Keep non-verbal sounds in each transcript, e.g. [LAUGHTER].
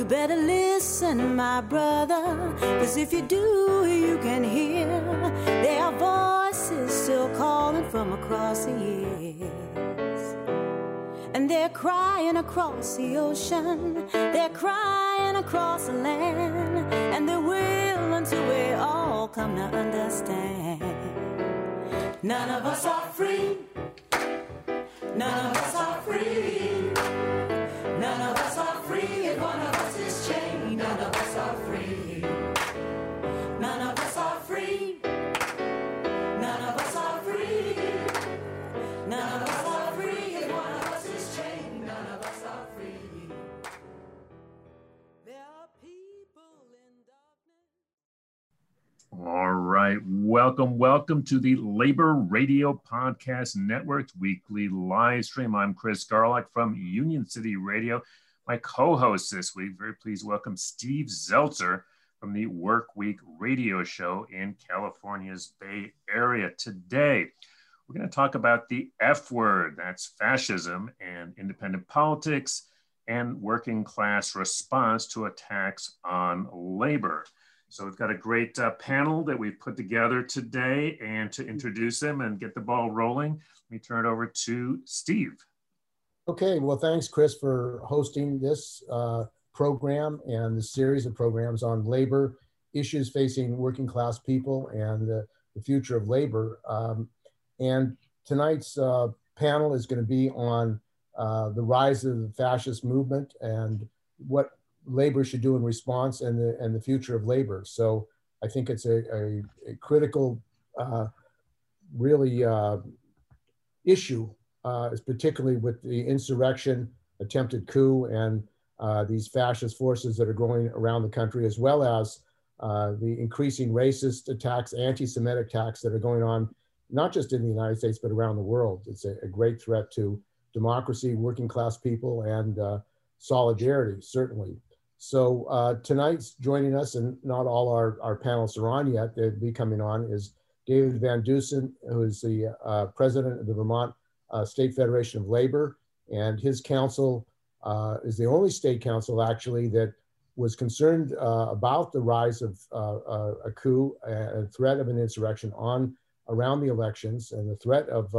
You better listen, my brother, cause if you do, you can hear there are voices still calling from across the years. And they're crying across the ocean, they're crying across the land, and they will until we all come to understand. None of us are free. None of us are free. All right. Welcome, welcome to the Labor Radio Podcast Network's weekly live stream. I'm Chris Garlock from Union City Radio. My co host this week, very pleased to welcome Steve Zeltzer from the Work Week radio show in California's Bay Area. Today, we're going to talk about the F word that's fascism and independent politics and working class response to attacks on labor. So we've got a great uh, panel that we've put together today. And to introduce them and get the ball rolling, let me turn it over to Steve. Okay, well, thanks, Chris, for hosting this uh, program and the series of programs on labor issues facing working class people and the, the future of labor. Um, and tonight's uh, panel is going to be on uh, the rise of the fascist movement and what labor should do in response and the, and the future of labor. So I think it's a, a, a critical, uh, really uh, issue, uh, is particularly with the insurrection, attempted coup, and uh, these fascist forces that are growing around the country, as well as uh, the increasing racist attacks, anti-Semitic attacks that are going on, not just in the United States, but around the world. It's a, a great threat to democracy, working class people, and uh, solidarity, certainly. So uh, tonight's joining us, and not all our, our panelists are on yet, they'll be coming on, is David Van Deusen, who is the uh, president of the Vermont uh, State Federation of Labor. And his council uh, is the only state council actually that was concerned uh, about the rise of uh, a coup and threat of an insurrection on around the elections and the threat of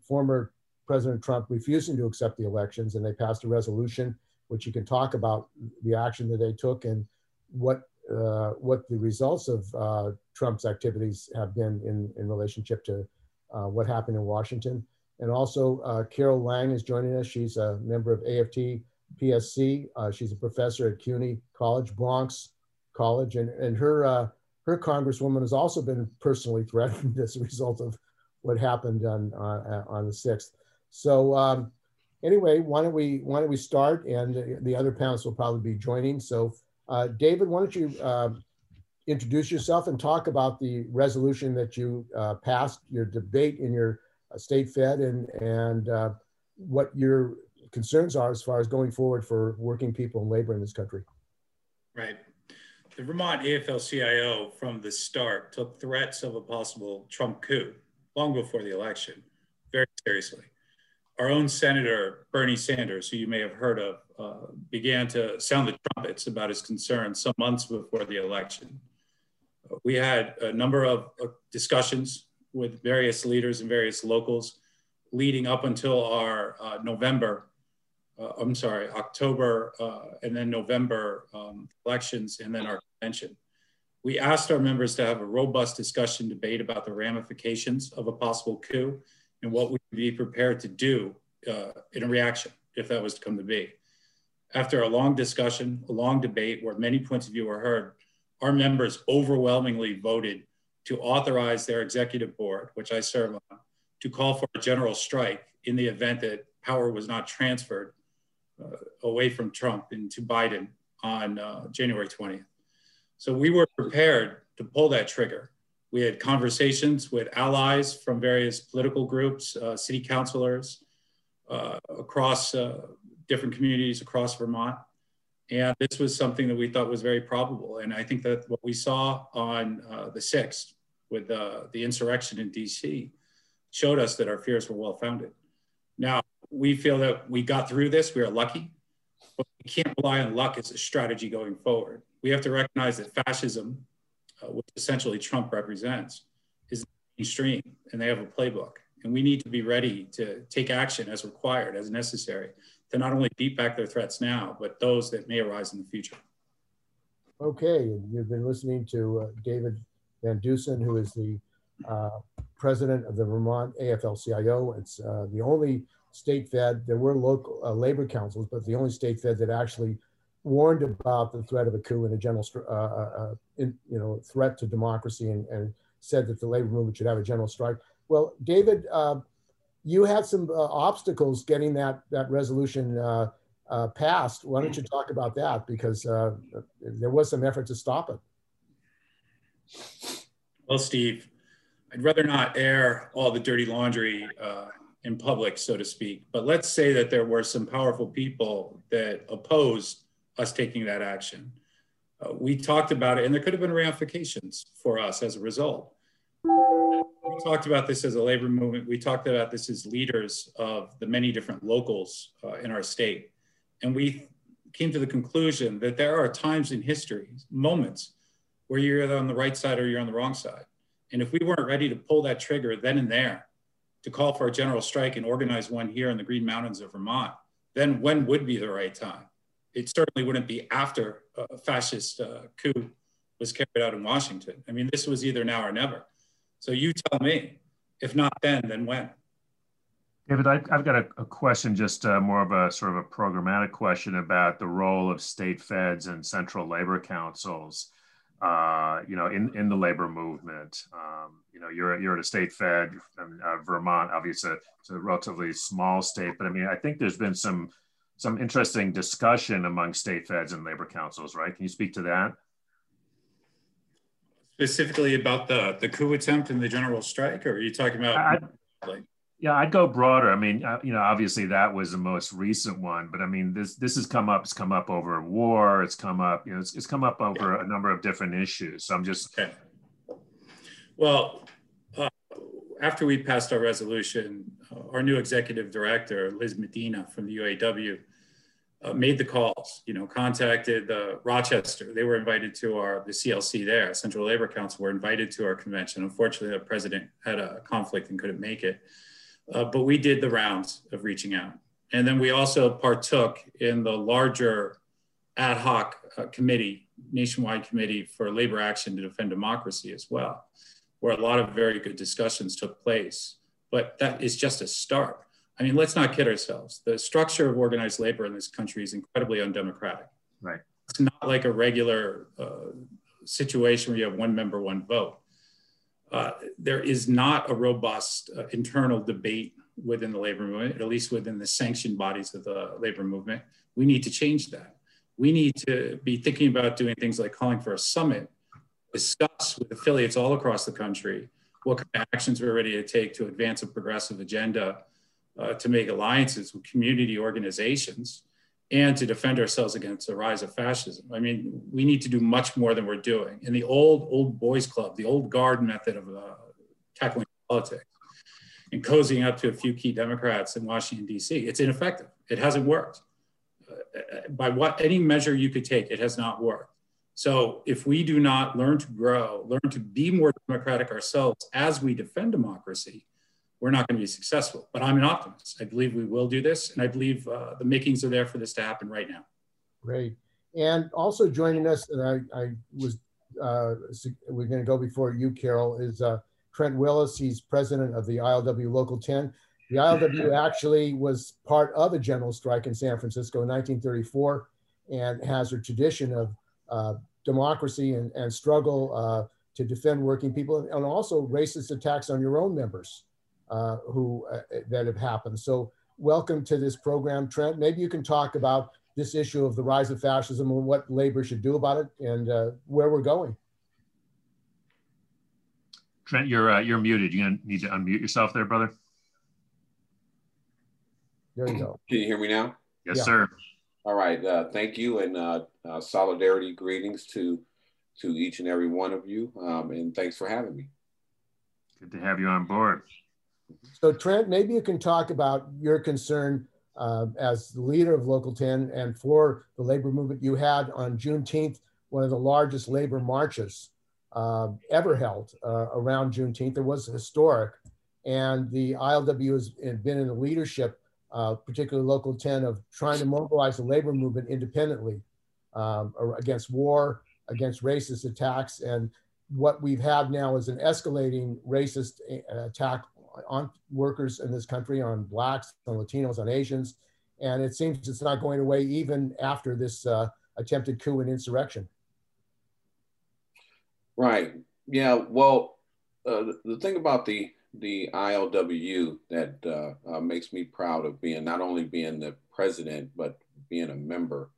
former President Trump refusing to accept the elections. And they passed a resolution which you can talk about the action that they took and what uh, what the results of uh, Trump's activities have been in, in relationship to uh, what happened in Washington. And also, uh, Carol Lang is joining us. She's a member of AFT PSC. Uh, she's a professor at CUNY College, Bronx College, and, and her, uh, her congresswoman has also been personally threatened [LAUGHS] as a result of what happened on, on, on the 6th. So, um, anyway, why don't we why don't we start? And the other panelists will probably be joining. So, uh, David, why don't you uh, introduce yourself and talk about the resolution that you uh, passed, your debate in your uh, state Fed, and and uh, what your concerns are as far as going forward for working people and labor in this country. Right. The Vermont AFL-CIO from the start took threats of a possible Trump coup long before the election very seriously our own Senator Bernie Sanders, who you may have heard of, uh, began to sound the trumpets about his concerns some months before the election. We had a number of uh, discussions with various leaders and various locals leading up until our uh, November, uh, I'm sorry, October uh, and then November um, elections and then our convention. We asked our members to have a robust discussion debate about the ramifications of a possible coup and what we'd be prepared to do uh, in a reaction if that was to come to be. After a long discussion, a long debate where many points of view were heard, our members overwhelmingly voted to authorize their executive board, which I serve on, to call for a general strike in the event that power was not transferred uh, away from Trump into Biden on uh, January 20th. So we were prepared to pull that trigger we had conversations with allies from various political groups, uh, city councilors uh, across uh, different communities across Vermont. And this was something that we thought was very probable. And I think that what we saw on uh, the 6th with uh, the insurrection in DC showed us that our fears were well founded. Now, we feel that we got through this, we are lucky. But we can't rely on luck as a strategy going forward. We have to recognize that fascism, uh, which essentially Trump represents, is mainstream and they have a playbook. And we need to be ready to take action as required, as necessary, to not only beat back their threats now, but those that may arise in the future. Okay, you've been listening to uh, David Van Deusen, who is the uh, president of the Vermont AFL-CIO. It's uh, the only state fed. There were local uh, labor councils, but the only state fed that actually warned about the threat of a coup and a general, uh, uh, uh, in, you know, threat to democracy, and, and, said that the labor movement should have a general strike. Well, David, you had some obstacles getting that that resolution passed. Why don't you talk about that? Because there was some effort to stop it. Well, Steve, I'd rather not air all the dirty laundry uh, in public, so to speak. But let's say that there were some powerful people that opposed us taking that action. Uh, we talked about it, and there could have been ramifications for us as a result. We talked about this as a labor movement. We talked about this as leaders of the many different locals uh, in our state. And we came to the conclusion that there are times in history, moments, where you're either on the right side or you're on the wrong side. And if we weren't ready to pull that trigger then and there to call for a general strike and organize one here in the Green Mountains of Vermont, then when would be the right time? It certainly wouldn't be after a fascist uh, coup was carried out in Washington. I mean, this was either now or never. So you tell me, if not then, then when? David, I, have got a, a, question, just uh, more of a sort of a programmatic question about the role of state feds and central labor councils uh, you know, in, in the labor movement. Um, you know, you're, you're at a state fed, uh, Vermont, obviously it's a relatively small state, but I mean, I think there's been some, some interesting discussion among state feds and labor councils, right? Can you speak to that? Specifically about the, the coup attempt and the general strike, or are you talking about? I, yeah, I'd go broader. I mean, uh, you know, obviously that was the most recent one, but I mean, this this has come up. It's come up over war. It's come up. You know, it's, it's come up over a number of different issues. So I'm just. Okay. Well, after we passed our resolution, uh, our new executive director, Liz Medina from the UAW, uh, made the calls. You know, contacted Rochester. They were invited to our the CLC there, Central Labor Council, were invited to our convention. Unfortunately, the president had a conflict and couldn't make it. Uh, but we did the rounds of reaching out. And then we also partook in the larger ad hoc uh, committee, nationwide committee for labor action to defend democracy as well, where a lot of very good discussions took place. But that is just a start. I mean, let's not kid ourselves. The structure of organized labor in this country is incredibly undemocratic. Right. It's not like a regular uh, situation where you have one member, one vote. Uh, there is not a robust uh, internal debate within the labor movement, at least within the sanctioned bodies of the labor movement. We need to change that. We need to be thinking about doing things like calling for a summit, discuss with affiliates all across the country what kind of actions we're ready to take to advance a progressive agenda, uh, to make alliances with community organizations, and to defend ourselves against the rise of fascism. I mean, we need to do much more than we're doing. In the old, old boys club, the old guard method of uh, tackling politics and cozying up to a few key Democrats in Washington, D.C., it's ineffective. It hasn't worked. Uh, by what any measure you could take, it has not worked. So if we do not learn to grow, learn to be more democratic ourselves as we defend democracy, we're not going to be successful. But I'm an optimist. I believe we will do this, and I believe uh, the makings are there for this to happen right now. Great. And also joining us, and I, I was, uh, we're going to go before you, Carol, is uh, Trent Willis. He's president of the ILW Local 10. The ILW [LAUGHS] actually was part of a general strike in San Francisco in 1934 and has a tradition of uh, democracy and, and struggle uh, to defend working people and also racist attacks on your own members uh, who uh, that have happened. So welcome to this program, Trent. Maybe you can talk about this issue of the rise of fascism and what labor should do about it and uh, where we're going. Trent, you're uh, you're muted. You're gonna need to unmute yourself there, brother. There you go. Can you hear me now? Yes, yeah. sir. All right. Uh, thank you and uh, uh, solidarity greetings to to each and every one of you, um, and thanks for having me. Good to have you on board. So Trent, maybe you can talk about your concern uh, as the leader of Local 10 and for the labor movement, you had on Juneteenth one of the largest labor marches uh, ever held uh, around Juneteenth. It was historic. And the ILW has been in the leadership, uh, particularly Local 10, of trying to mobilize the labor movement independently um, against war, against racist attacks. And what we've had now is an escalating racist uh, attack on workers in this country, on blacks, on Latinos, on Asians. And it seems it's not going away even after this uh, attempted coup and insurrection. Right. Yeah. Well, uh, the thing about the the ILWU that uh, uh, makes me proud of being not only being the president but being a member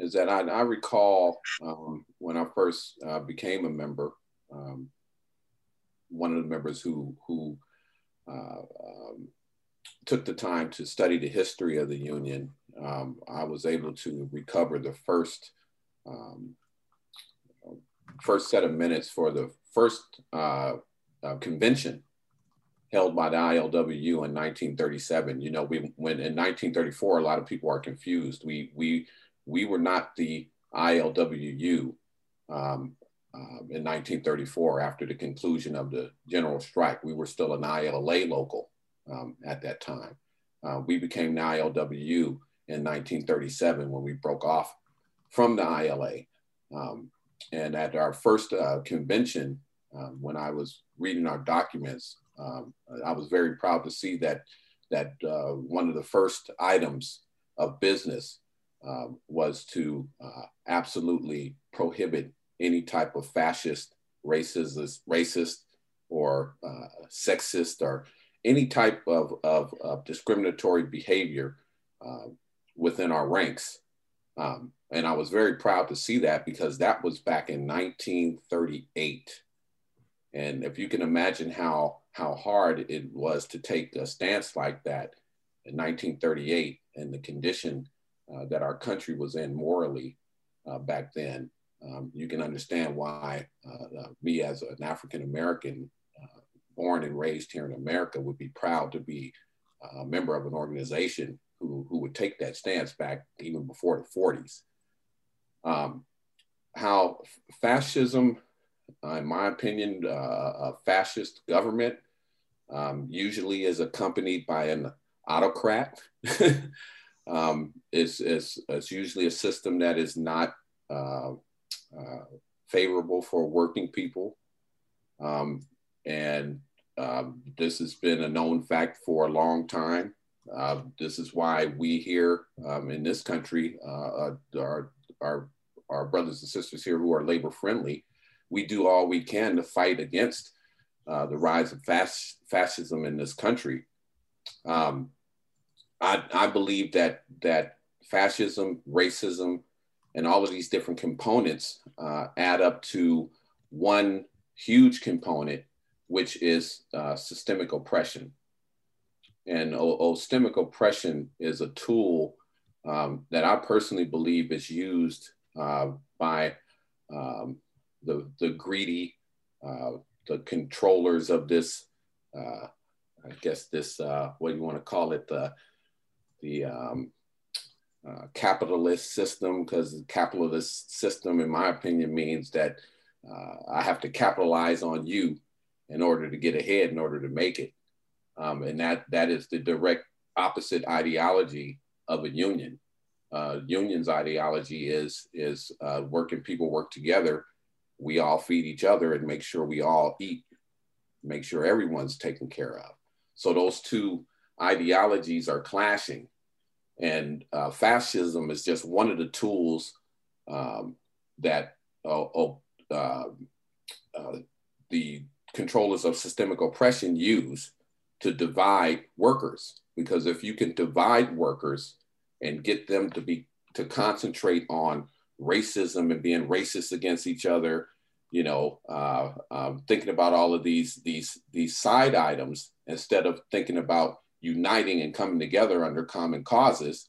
is that I, I recall um, when I first uh, became a member, um, one of the members who who uh, um, took the time to study the history of the union, um, I was able to recover the first um, first set of minutes for the first uh, uh, convention held by the ILWU in 1937. You know, we when in 1934, a lot of people are confused. We we we were not the ILWU um, uh, in 1934 after the conclusion of the general strike. We were still an ILA local um, at that time. Uh, we became the ILWU in 1937 when we broke off from the ILA. Um, and at our first uh, convention, um, when I was reading our documents, um, I was very proud to see that that uh, one of the first items of business uh, was to uh, absolutely prohibit any type of fascist, racist, racist, or uh, sexist, or any type of, of, of discriminatory behavior uh, within our ranks. Um, and I was very proud to see that because that was back in 1938. And if you can imagine how, how hard it was to take a stance like that in 1938 and the condition uh, that our country was in morally uh, back then, um, you can understand why uh, uh me as an African American uh, born and raised here in America would be proud to be a member of an organization who, who would take that stance back even before the 40s. Um, how fascism, uh, in my opinion, uh, a fascist government um, usually is accompanied by an autocrat. [LAUGHS] um, it's, it's, it's, usually a system that is not uh, uh favorable for working people. Um, and um, this has been a known fact for a long time. Uh, this is why we here um, in this country uh, are our, our brothers and sisters here who are labor friendly, we do all we can to fight against uh, the rise of fas- fascism in this country. Um, I, I believe that that fascism, racism, and all of these different components uh, add up to one huge component, which is uh, systemic oppression. And systemic oppression is a tool um, that I personally believe is used uh, by um, the, the greedy, uh, the controllers of this, uh, I guess this, uh, what do you want to call it, the, the um, uh, capitalist system, because the capitalist system, in my opinion, means that uh, I have to capitalize on you in order to get ahead, in order to make it. Um, and that, that is the direct opposite ideology of a union. Uh, union's ideology is is uh, working people work together. We all feed each other and make sure we all eat, make sure everyone's taken care of. So those two ideologies are clashing, and uh, fascism is just one of the tools um, that uh, uh, uh, the controllers of systemic oppression use to divide workers. Because if you can divide workers and get them to be to concentrate on racism and being racist against each other, you know, uh, um, thinking about all of these these these side items instead of thinking about uniting and coming together under common causes,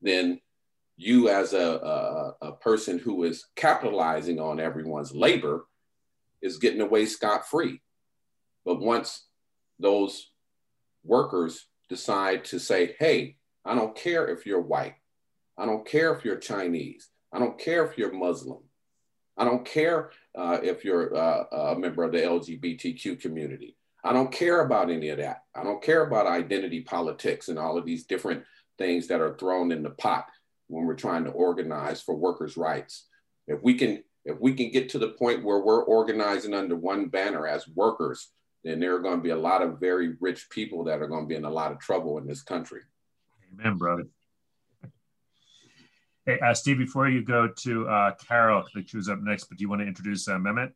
then you as a, a, a person who is capitalizing on everyone's labor is getting away scot free. But once those workers decide to say, hey, I don't care if you're white. I don't care if you're Chinese. I don't care if you're Muslim. I don't care uh, if you're uh, a member of the LGBTQ community. I don't care about any of that. I don't care about identity politics and all of these different things that are thrown in the pot when we're trying to organize for workers' rights. If we can, if we can get to the point where we're organizing under one banner as workers, then there are going to be a lot of very rich people that are going to be in a lot of trouble in this country. Amen, brother. Hey, uh, Steve, before you go to uh, Carol, I think she was up next, but do you want to introduce uh, Mehmet?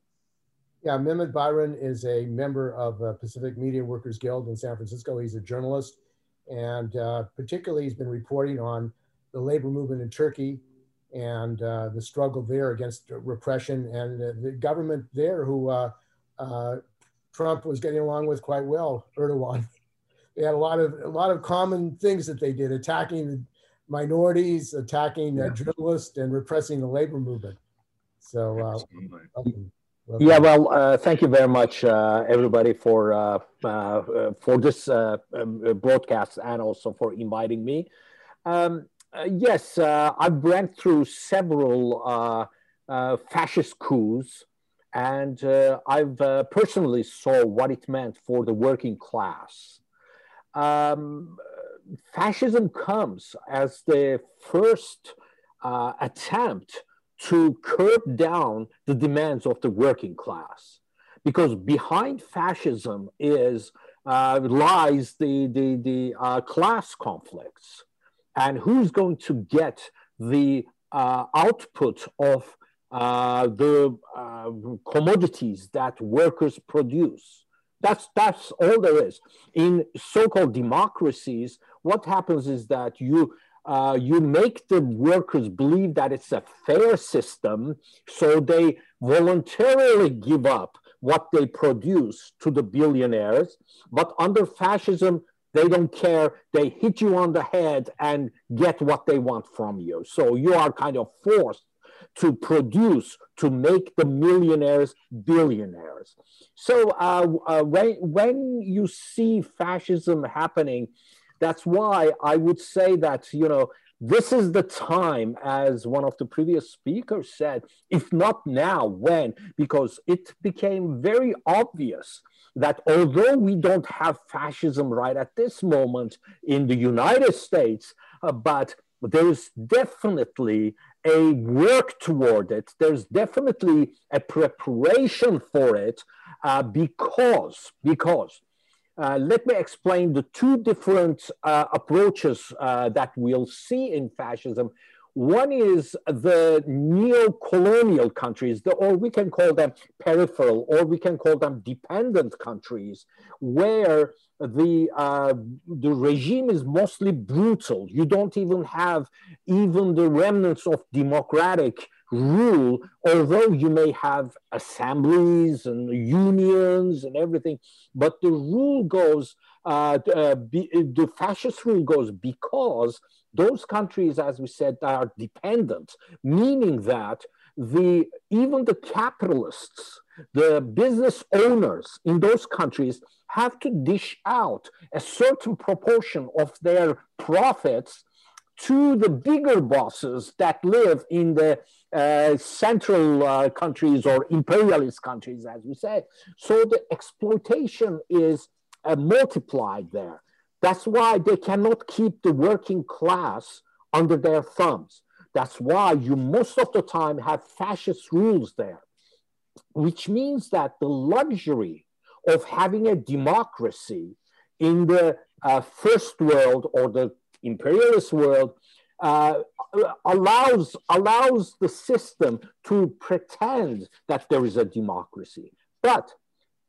Yeah, Mehmet Bayram is a member of uh, Pacific Media Workers Guild in San Francisco. He's a journalist, and uh, particularly he's been reporting on the labor movement in Turkey and uh, the struggle there against repression and uh, the government there who uh, uh, Trump was getting along with quite well, Erdogan. [LAUGHS] They had a lot of a lot of common things that they did, attacking minorities, attacking uh, journalists, and repressing the labor movement. So, uh, yeah, well, uh, thank you very much, uh, everybody, for uh, uh, for this um, broadcast and also for inviting me. Um, yes, I've went through several fascist coups, and I've personally saw what it meant for the working class. Um, fascism comes as the first uh, attempt to curb down the demands of the working class. Because behind fascism is uh, lies the, the, the uh, class conflicts and who's going to get the uh, output of uh, the uh, commodities that workers produce. That's, that's all there is. In so-called democracies, what happens is that you uh, you make the workers believe that it's a fair system, so they voluntarily give up what they produce to the billionaires. But under fascism, they don't care. They hit you on the head and get what they want from you. So you are kind of forced to produce to make the millionaires billionaires. So uh, uh, when, when you see fascism happening, that's why I would say that, you know, this is the time, as one of the previous speakers said, if not now, when? Because it became very obvious that although we don't have fascism right at this moment in the United States, uh, but there's definitely a work toward it. There's definitely a preparation for it uh, because, because uh, let me explain the two different uh, approaches uh, that we'll see in fascism. One is the neo-colonial countries, the, or we can call them peripheral, or we can call them dependent countries, where the uh, the regime is mostly brutal. You don't even have even the remnants of democratic rule, although you may have assemblies and unions and everything, but the rule goes, uh, uh, be, the fascist rule goes because those countries, as we said, are dependent, meaning that the even the capitalists, the business owners in those countries have to dish out a certain proportion of their profits to the bigger bosses that live in the uh, central uh, countries or imperialist countries, as we say. So the exploitation is uh, multiplied there. That's why they cannot keep the working class under their thumbs. That's why you most of the time have fascist rules there, which means that the luxury of having a democracy in the uh, first world or the imperialist world uh, allows, allows the system to pretend that there is a democracy. But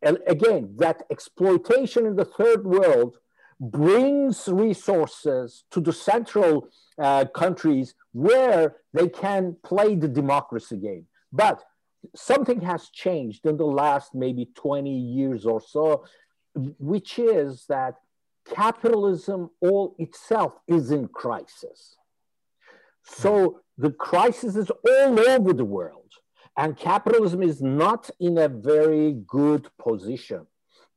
again, that exploitation in the third world brings resources to the central uh, countries where they can play the democracy game. But something has changed in the last maybe 20 years or so, which is that capitalism all itself is in crisis. So the crisis is all over the world, and capitalism is not in a very good position.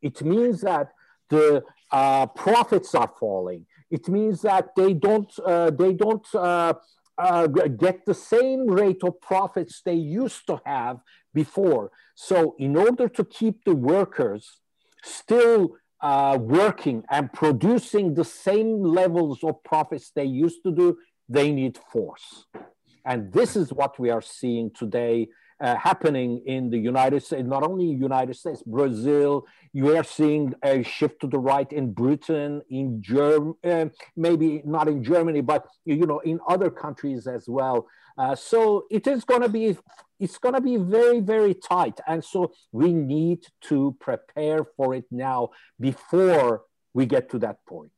It means that the uh, profits are falling. it means that they don't uh, they don't uh, uh, get the same rate of profits they used to have before. So in order to keep the workers still uh, working and producing the same levels of profits they used to do, they need force. And this is what we are seeing today uh, happening in the United States, not only United States, Brazil. You are seeing a shift to the right in Britain, in Germany, uh, maybe not in Germany, but you know, in other countries as well. Uh, so it is going to be, it's going to be very, very tight, and so we need to prepare for it now before we get to that point.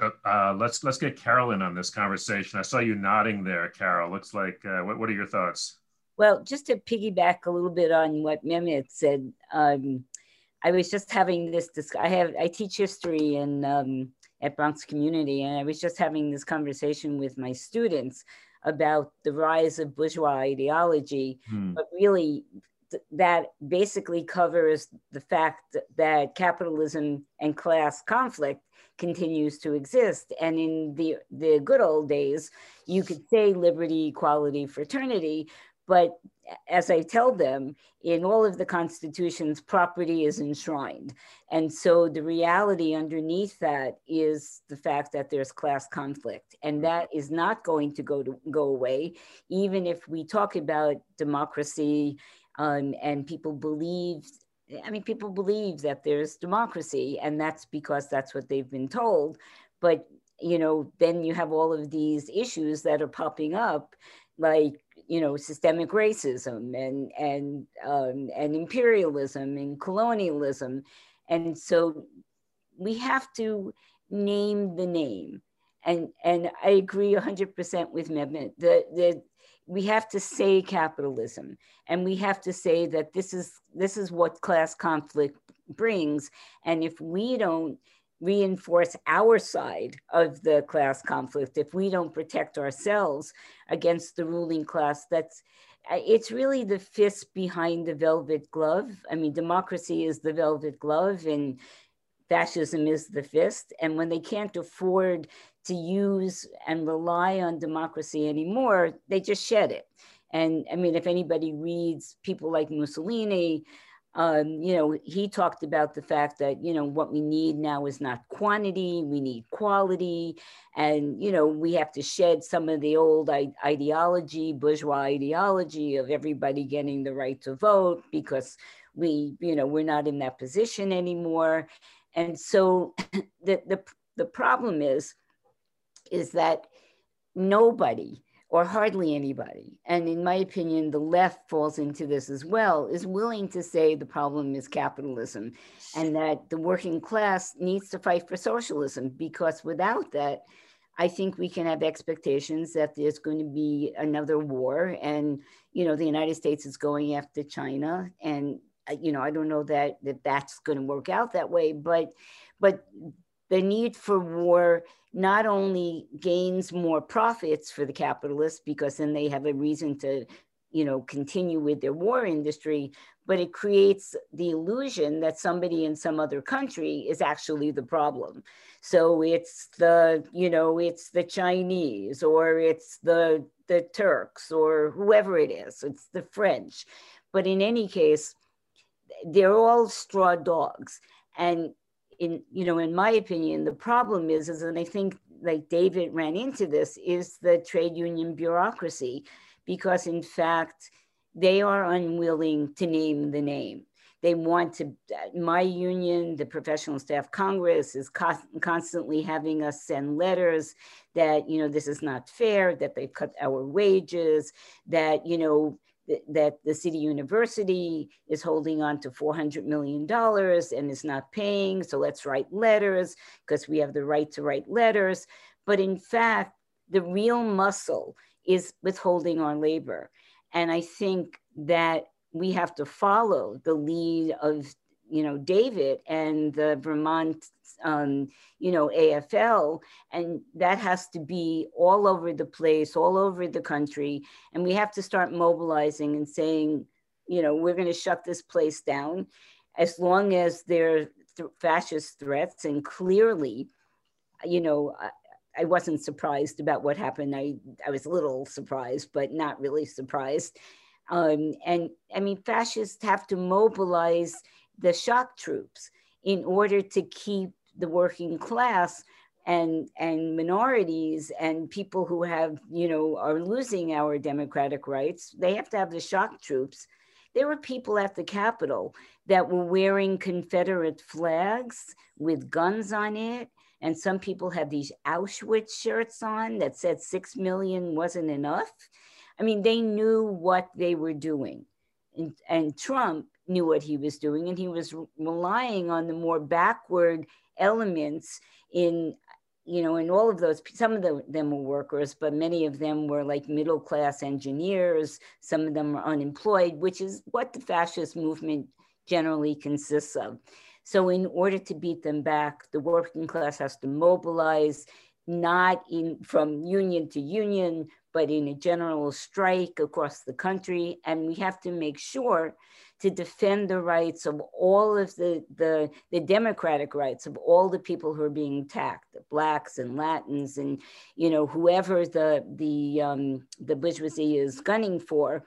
So uh, let's let's get Carolyn on this conversation. I saw you nodding there, Carol. Looks like uh, what, what are your thoughts? Well, just to piggyback a little bit on what Mehmet said, um, I was just having this. I have I teach history in um, at Bronx Community, and I was just having this conversation with my students about the rise of bourgeois ideology, hmm. but really th- that basically covers the fact that capitalism and class conflict continues to exist. And in the, the good old days, you could say liberty, equality, fraternity, but as I tell them, in all of the constitutions, property is enshrined. And so the reality underneath that is the fact that there's class conflict. And that is not going to go to go away, even if we talk about democracy um, and people believe I mean, people believe that there's democracy, and that's because that's what they've been told. But you know, then you have all of these issues that are popping up, like you know systemic racism and and um, and imperialism and colonialism. And so we have to name the name. And and i agree 100% with mehmet. The the we have to say capitalism. And we have to say that this is this is what class conflict brings. And if we don't reinforce our side of the class conflict, if we don't protect ourselves against the ruling class, that's uh, it's really the fist behind the velvet glove. I mean, democracy is the velvet glove and fascism is the fist. And when they can't afford to use and rely on democracy anymore, they just shed it. And I mean, if anybody reads people like Mussolini, um, you know, he talked about the fact that, you know, what we need now is not quantity, we need quality. And, you know, we have to shed some of the old ideology, bourgeois ideology of everybody getting the right to vote because we, you know, we're not in that position anymore. And so [CLEARS THROAT] the, the, the problem is, is that nobody, or hardly anybody, and in my opinion, the left falls into this as well, is willing to say the problem is capitalism and that the working class needs to fight for socialism because without that, I think we can have expectations that there's going to be another war and you know the United States is going after China and uh, you know I don't know that that that's going to work out that way but but the need for war not only gains more profits for the capitalists because then they have a reason to you know continue with their war industry but it creates the illusion that somebody in some other country is actually the problem. So it's the you know it's the chinese or it's the the turks or whoever it is it's the french. But in any case they're all straw dogs. And in you know in my opinion the problem is is and i think like david ran into this is the trade union bureaucracy. Because in fact they are unwilling to name the name. They want to my union the professional staff congress is constantly having us send letters that you know this is not fair that they've cut our wages that you know that the city university is holding on to $400 million and is not paying. So let's write letters because we have the right to write letters. But in fact, the real muscle is withholding our labor. And I think that we have to follow the lead of you know David and the Vermont um, you know AFL, and that has to be all over the place, all over the country, and we have to start mobilizing and saying, you know, we're going to shut this place down, as long as there are th- fascist threats, and clearly. you know, I, I wasn't surprised about what happened. I, I was a little surprised, but not really surprised. Um, and I mean, fascists have to mobilize the shock troops in order to keep the working class and and minorities and people who have you know are losing our democratic rights they have to have the shock troops. There were people at the capitol that were wearing confederate flags with guns on it. And some people had these auschwitz shirts on that said 6 million wasn't enough. I mean they knew what they were doing. And, and trump knew what he was doing and he was relying on the more backward elements in you know, in all of those, some of the, them were workers, but many of them were like middle class engineers. Some of them were unemployed, which is what the fascist movement generally consists of. So, in order to beat them back, the working class has to mobilize, not in from union to union, but in a general strike across the country. And we have to make sure to defend the rights of all of the, the, the democratic rights of all the people who are being attacked, the blacks and Latins and, you know, whoever the, the, um, the bourgeoisie is gunning for.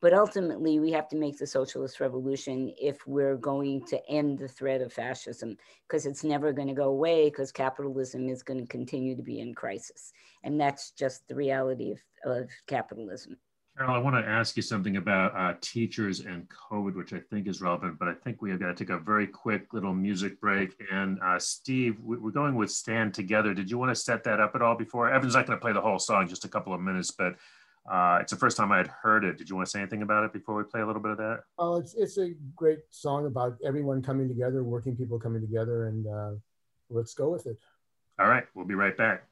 But ultimately, we have to make the socialist revolution if we're going to end the threat of fascism, because it's never going to go away, because capitalism is going to continue to be in crisis. And that's just the reality of, of capitalism. Carol, I want to ask you something about uh, teachers and COVID, which I think is relevant, but I think we have got to take a very quick little music break. And uh, Steve, we're going with Stand Together. Did you want to set that up at all before? Evan's not going to play the whole song, just a couple of minutes, but uh, it's the first time I had heard it. Did you want to say anything about it before we play a little bit of that? Oh, it's, it's a great song about everyone coming together, working people coming together, and uh, let's go with it. All right, we'll be right back.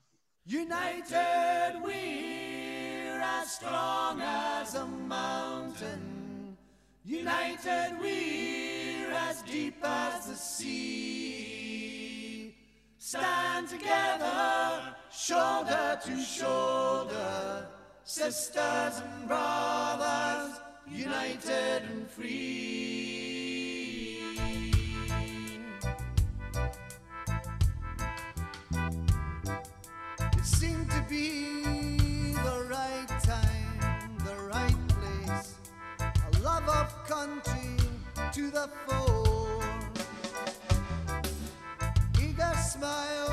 United we're as strong as a mountain. United we're as deep as the sea. Stand together, shoulder to shoulder, sisters and brothers, united and free. It seemed to be the right time, the right place, a love of country to the fore. Eager smiles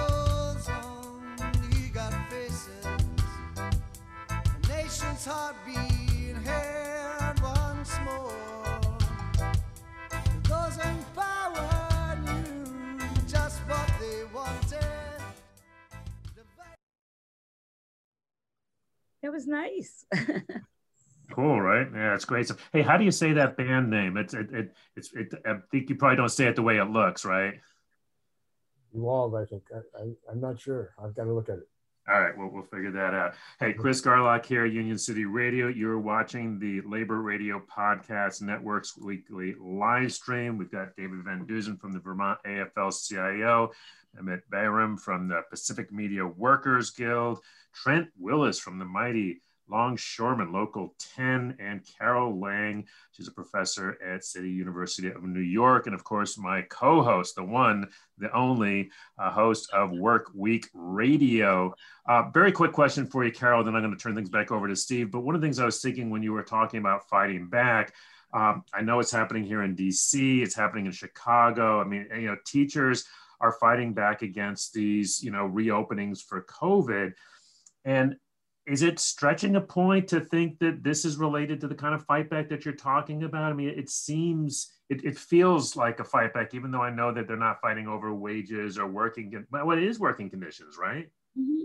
nation's heartbeat heard once more. Those in power knew just what they wanted. It was nice. [LAUGHS] Cool, right? Yeah, it's great. So, hey, how do you say that band name? It's it, it it's it, I think you probably don't say it the way it looks, right? Evolve, I think. I, I am not sure. I've got to look at it. All right, well, we'll figure that out. Hey, Chris Garlock here, Union City Radio. You're watching the Labor Radio Podcast Network's weekly live stream. We've got David Van Deusen from the Vermont AFL-CIO, Mehmet Bayram from the Pacific Media Workers Guild, Trent Willis from the mighty Longshoreman Local 10, and Carol Lang. She's a professor at City University of New York. And of course, my co host, the one, the only uh, host of Work Week Radio. Uh, very quick question for you, Carol, then I'm going to turn things back over to Steve. But one of the things I was thinking when you were talking about fighting back, um, I know it's happening here in DC, it's happening in Chicago. I mean, you know, teachers are fighting back against these, you know, reopenings for COVID. And is it stretching a point to think that this is related to the kind of fight back that you're talking about? I mean, it seems, it, it feels like a fight back, even though I know that they're not fighting over wages or working, but well, it is working conditions, right? Mm-hmm.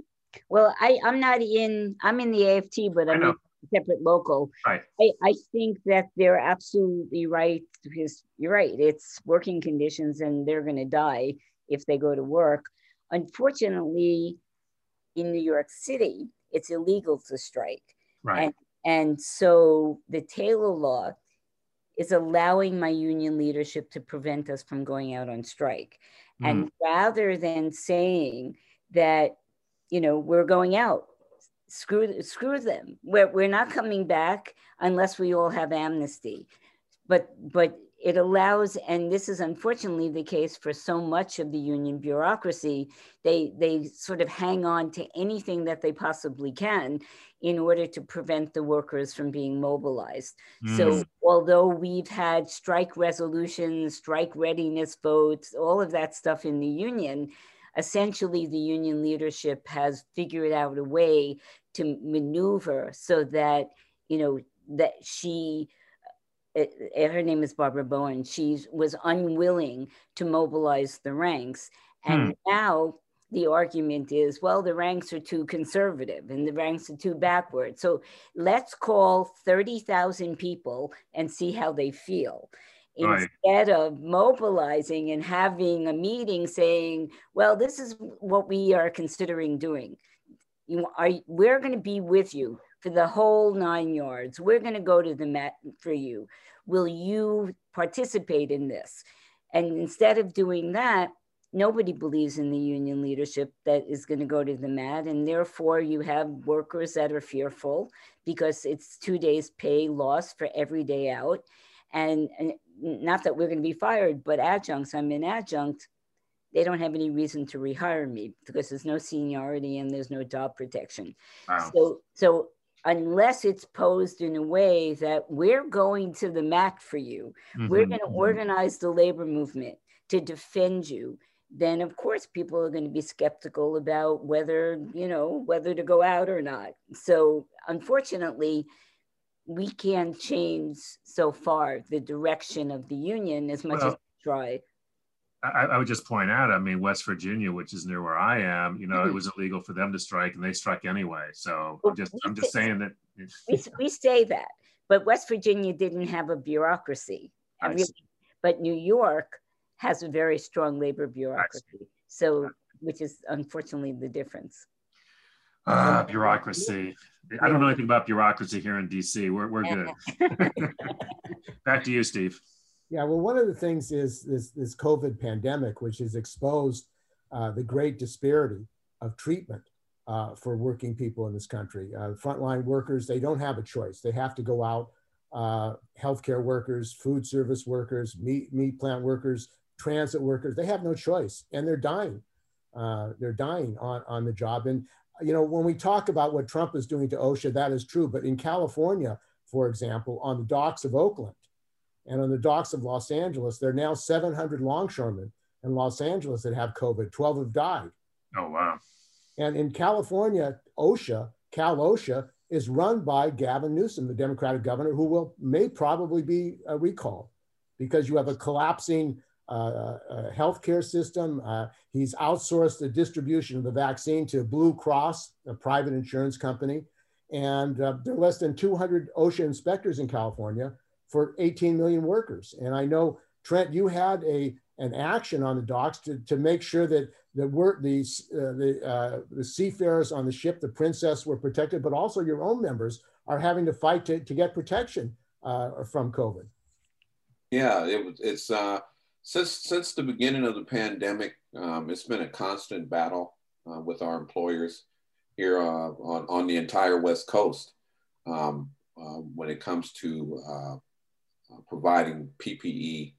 Well, I, I'm not in, I'm in the AFT, but I'm in separate local. Right. I, I think that they're absolutely right because you're right. It's working conditions and they're going to die if they go to work. Unfortunately, in New York City, it's illegal to strike. Right. And, and so the Taylor law is allowing my union leadership to prevent us from going out on strike. Mm. And rather than saying that, you know, we're going out, screw, screw them. We're, we're not coming back unless we all have amnesty. But, but it allows, and this is unfortunately the case for so much of the union bureaucracy, they, they sort of hang on to anything that they possibly can in order to prevent the workers from being mobilized. Mm. So although we've had strike resolutions, strike readiness votes, all of that stuff in the union, essentially the union leadership has figured out a way to maneuver so that, you know, that she, her name is Barbara Bowen. She was unwilling to mobilize the ranks. And hmm. now the argument is, well, the ranks are too conservative and the ranks are too backward. So let's call 30,000 people and see how they feel. Right. Instead of mobilizing and having a meeting saying, well, this is what we are considering doing. You are, we're going to be with you for the whole nine yards. We're going to go to the mat for you. Will you participate in this? And instead of doing that, nobody believes in the union leadership that is going to go to the mat. And therefore, you have workers that are fearful because it's two days' pay loss for every day out. And, and not that we're going to be fired, but adjuncts, I'm an adjunct they don't have any reason to rehire me because there's no seniority and there's no job protection. Wow. So, so unless it's posed in a way that we're going to the mat for you, mm-hmm. we're going to organize the labor movement to defend you, then of course people are going to be skeptical about whether, you know, whether to go out or not. So unfortunately, we can change so far the direction of the union as much well, as we try. I, I, would just point out, I mean, West Virginia, which is near where I am, you know, mm-hmm. it was illegal for them to strike, and they struck anyway. So well, I'm just, I'm just saying that. [LAUGHS] We, we say that, but West Virginia didn't have a bureaucracy, really, but New York has a very strong labor bureaucracy. So, which is unfortunately the difference. Uh, bureaucracy. I don't know anything about bureaucracy here in DC. We're, we're good. [LAUGHS] [LAUGHS] Back to you, Steve. Yeah, well, one of the things is this, this COVID pandemic, which has exposed uh, the great disparity of treatment uh, for working people in this country. Uh, frontline workers, they don't have a choice. They have to go out. Uh, healthcare workers, food service workers, meat, meat plant workers, transit workers, they have no choice and they're dying. Uh, they're dying on, on the job. And, you know, when we talk about what Trump is doing to OSHA, that is true. But in California, for example, on the docks of Oakland, and on the docks of Los Angeles, there are now 700 longshoremen in Los Angeles that have COVID. 12 have died. Oh, wow. And in California, OSHA, Cal OSHA, is run by Gavin Newsom, the Democratic governor, who will may probably be uh, recalled because you have a collapsing uh, uh, healthcare system. Uh, he's outsourced the distribution of the vaccine to Blue Cross, a private insurance company. And uh, there are less than 200 OSHA inspectors in California for 18 million workers. And I know, Trent, you had a, an action on the docks to, to make sure that the, work, the, uh, the, uh, the seafarers on the ship, the Princess, were protected, but also your own members are having to fight to, to get protection uh, from COVID. Yeah, it, it's uh, since since the beginning of the pandemic, um, it's been a constant battle uh, with our employers here uh, on on the entire West Coast um, uh, when it comes to uh, providing PPE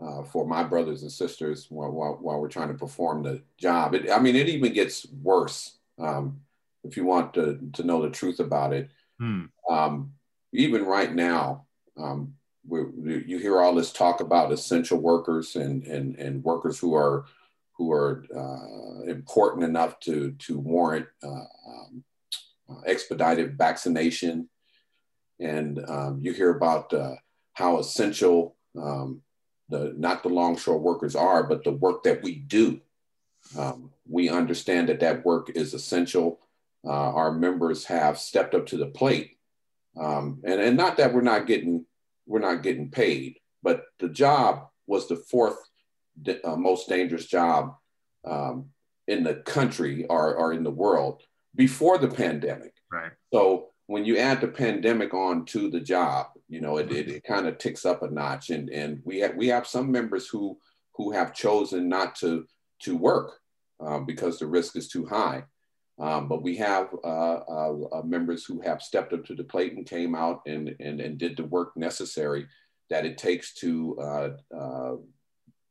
uh, for my brothers and sisters while, while, while, we're trying to perform the job. It, I mean, it even gets worse um, if you want to, to know the truth about it. Hmm. Um, even right now, um, you hear all this talk about essential workers and, and, and workers who are who are uh, important enough to, to warrant uh, um, uh, expedited vaccination. And um, you hear about uh, how essential um, the not the longshore workers are, but the work that we do. Um, we understand that that work is essential. Uh, our members have stepped up to the plate, um, and and not that we're not getting we're not getting paid, but the job was the fourth uh, most dangerous job um, in the country or, or in the world before the pandemic. Right. So when you add the pandemic on to the job, you know, it, it, it kind of ticks up a notch. And, and we, have, we have some members who, who have chosen not to, to work um, because the risk is too high. Um, but we have uh, uh, uh, members who have stepped up to the plate and came out and, and, and did the work necessary that it takes to uh, uh,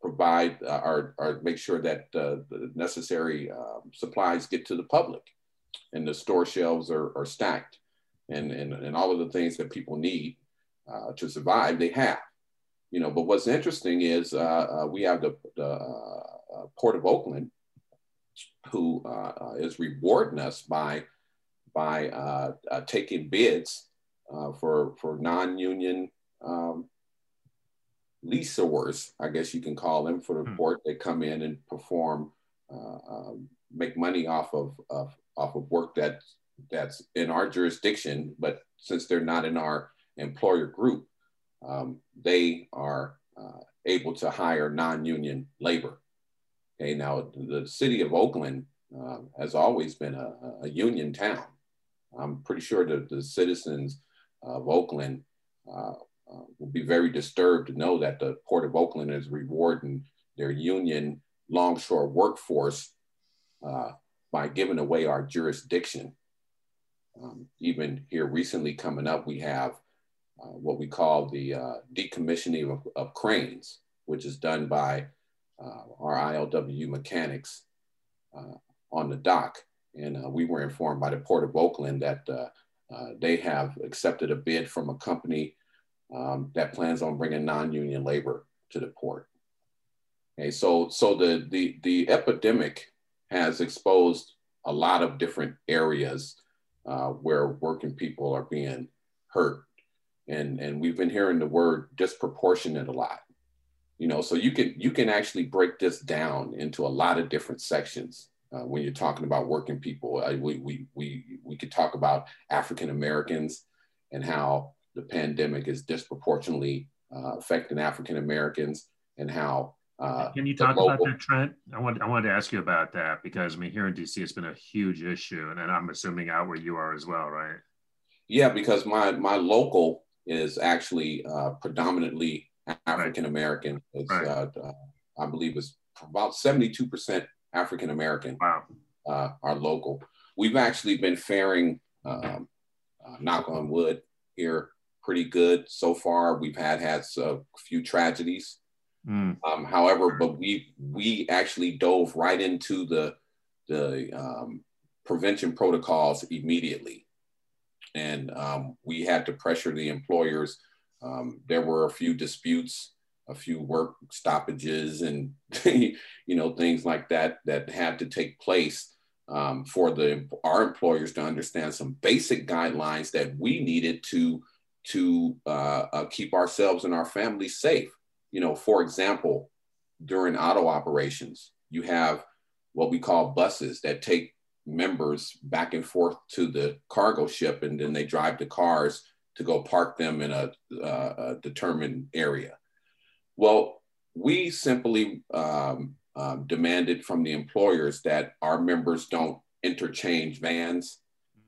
provide uh, or, or, make sure that the necessary um, supplies get to the public and the store shelves are, are stacked and, and, and all of the things that people need uh, to survive, they have. You know, but what's interesting is uh, uh, we have the, the uh, Port of Oakland who is rewarding us by by taking bids for for non-union um, leasers, I guess you can call them, for the hmm. port. They come in and perform, uh, um, make money off of, of off of work that that's in our jurisdiction, but since they're not in our employer group, um, they are uh, able to hire non-union labor. Okay, now the city of Oakland uh, has always been a, a, union town. I'm pretty sure that the citizens of Oakland uh, uh, will be very disturbed to know that the Port of Oakland is rewarding their union longshore workforce uh, by giving away our jurisdiction. Um, even here recently coming up, we have uh, what we call the uh, decommissioning of, of, cranes, which is done by uh, our ILWU mechanics uh, on the dock. And we were informed by the Port of Oakland that they have accepted a bid from a company um, that plans on bringing non-union labor to the port. Okay, so so the the the epidemic has exposed a lot of different areas uh, where working people are being hurt, and and we've been hearing the word disproportionate a lot. You know, so you can you can actually break this down into a lot of different sections. Uh, when you're talking about working people, uh, we, we, we, we could talk about African Americans and how the pandemic is disproportionately uh, affecting African Americans and how. Uh, Can you talk global... about that, Trent? I want I wanted to ask you about that because I mean here in DC it's been a huge issue, and I'm assuming out where you are as well, right? Yeah, because my my local is actually uh, predominantly African American. Right. It's right. Uh, uh, I believe it's about 72 percent African American. Wow. Uh, our local. We've actually been faring, um, knock on wood, here pretty good so far. We've had had a few tragedies. Mm. Um, however, but we we actually dove right into the the um, prevention protocols immediately, and um, we had to pressure the employers. Um, there were a few disputes, a few work stoppages, and [LAUGHS] you know things like that that had to take place um, for the our employers to understand some basic guidelines that we needed to to uh, uh, keep ourselves and our families safe. You know, for example, during auto operations, you have what we call buses that take members back and forth to the cargo ship, and then they drive the cars to go park them in a, uh, a determined area. Well, we simply um, um, demanded from the employers that our members don't interchange vans,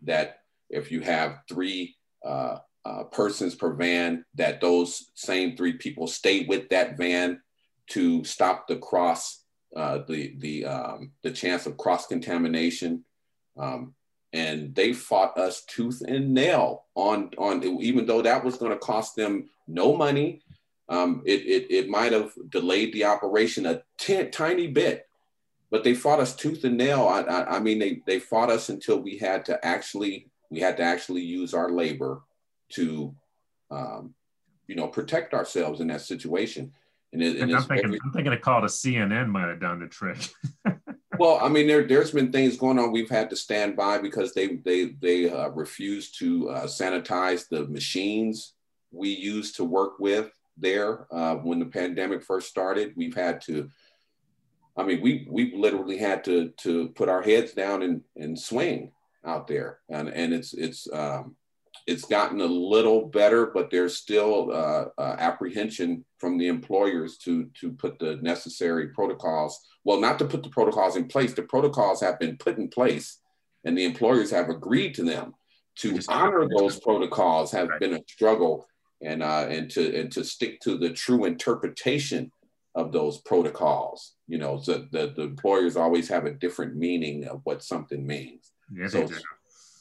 that if you have three uh, uh, persons per van, that those same three people stay with that van to stop the cross, uh, the the um, the chance of cross contamination. Um, and they fought us tooth and nail on on even though that was going to cost them no money. Um, it, it, it might have delayed the operation a t- tiny bit, but they fought us tooth and nail. I, I, I mean, they, they fought us until we had to actually we had to actually use our labor to, um, you know, protect ourselves in that situation. And, it, and I'm, thinking, every, I'm thinking a call to CNN might have done the trick. [LAUGHS] well, I mean, there, there's been things going on. We've had to stand by because they they they uh, refuse to uh, sanitize the machines we use to work with there uh, when the pandemic first started. We've had to. I mean, we we literally had to to put our heads down and and swing out there, and and it's it's um, it's gotten a little better, but there's still uh, uh, apprehension from the employers to to put the necessary protocols. Well, not to put the protocols in place. The protocols have been put in place, and the employers have agreed to them. To honor those protocols have been a struggle, and uh, and to and to stick to the true interpretation of those protocols. You know, so the, the employers always have a different meaning of what something means. Yes, so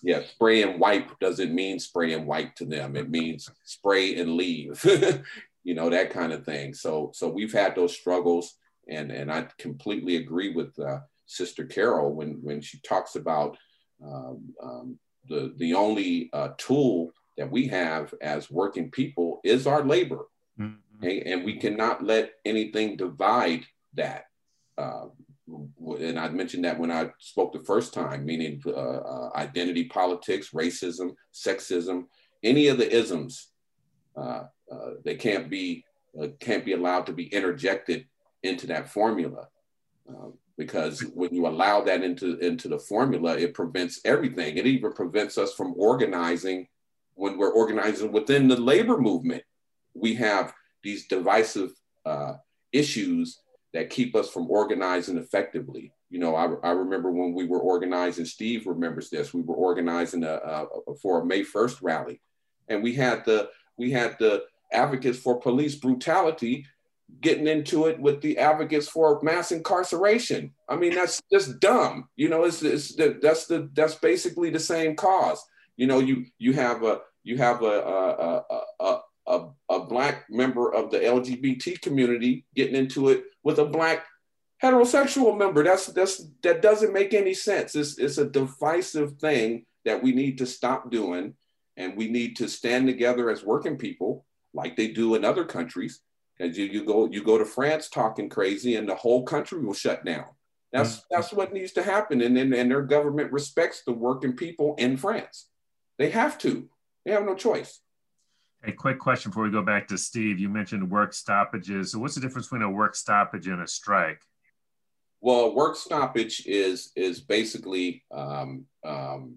yeah, spray and wipe doesn't mean spray and wipe to them. It means spray and leave. [LAUGHS] you know, that kind of thing. So, so we've had those struggles, and and I completely agree with uh, Sister Carol when when she talks about um, um, the the only uh, tool that we have as working people is our labor, mm-hmm. okay? and we cannot let anything divide that. Uh, and I mentioned that when I spoke the first time, meaning uh, uh, identity politics, racism, sexism, any of the isms, uh, uh they can't be uh, can't be allowed to be interjected into that formula, uh, because when you allow that into into the formula, it prevents everything. It even prevents us from organizing when we're organizing within the labor movement. We have these divisive issues that keep us from organizing effectively. You know, I, I remember when we were organizing, Steve remembers this, we were organizing a, a, a, for a May 1st rally. And we had the we had the advocates for police brutality getting into it with the advocates for mass incarceration. I mean, that's just dumb. You know, it's, it's that's the that's basically the same cause. You know, you you have a you have a a, a, a, a, a black member of the LGBT community getting into it with a black heterosexual member. That's that's that doesn't make any sense. It's it's a divisive thing that we need to stop doing, and we need to stand together as working people, like they do in other countries. And you, you go you go to France talking crazy, and the whole country will shut down. That's mm-hmm. that's what needs to happen, and then and their government respects the working people in France. They have to. They have no choice. A quick question before we go back to Steve. You mentioned work stoppages. So what's the difference between a work stoppage and a strike? Well, work stoppage is is basically um, um,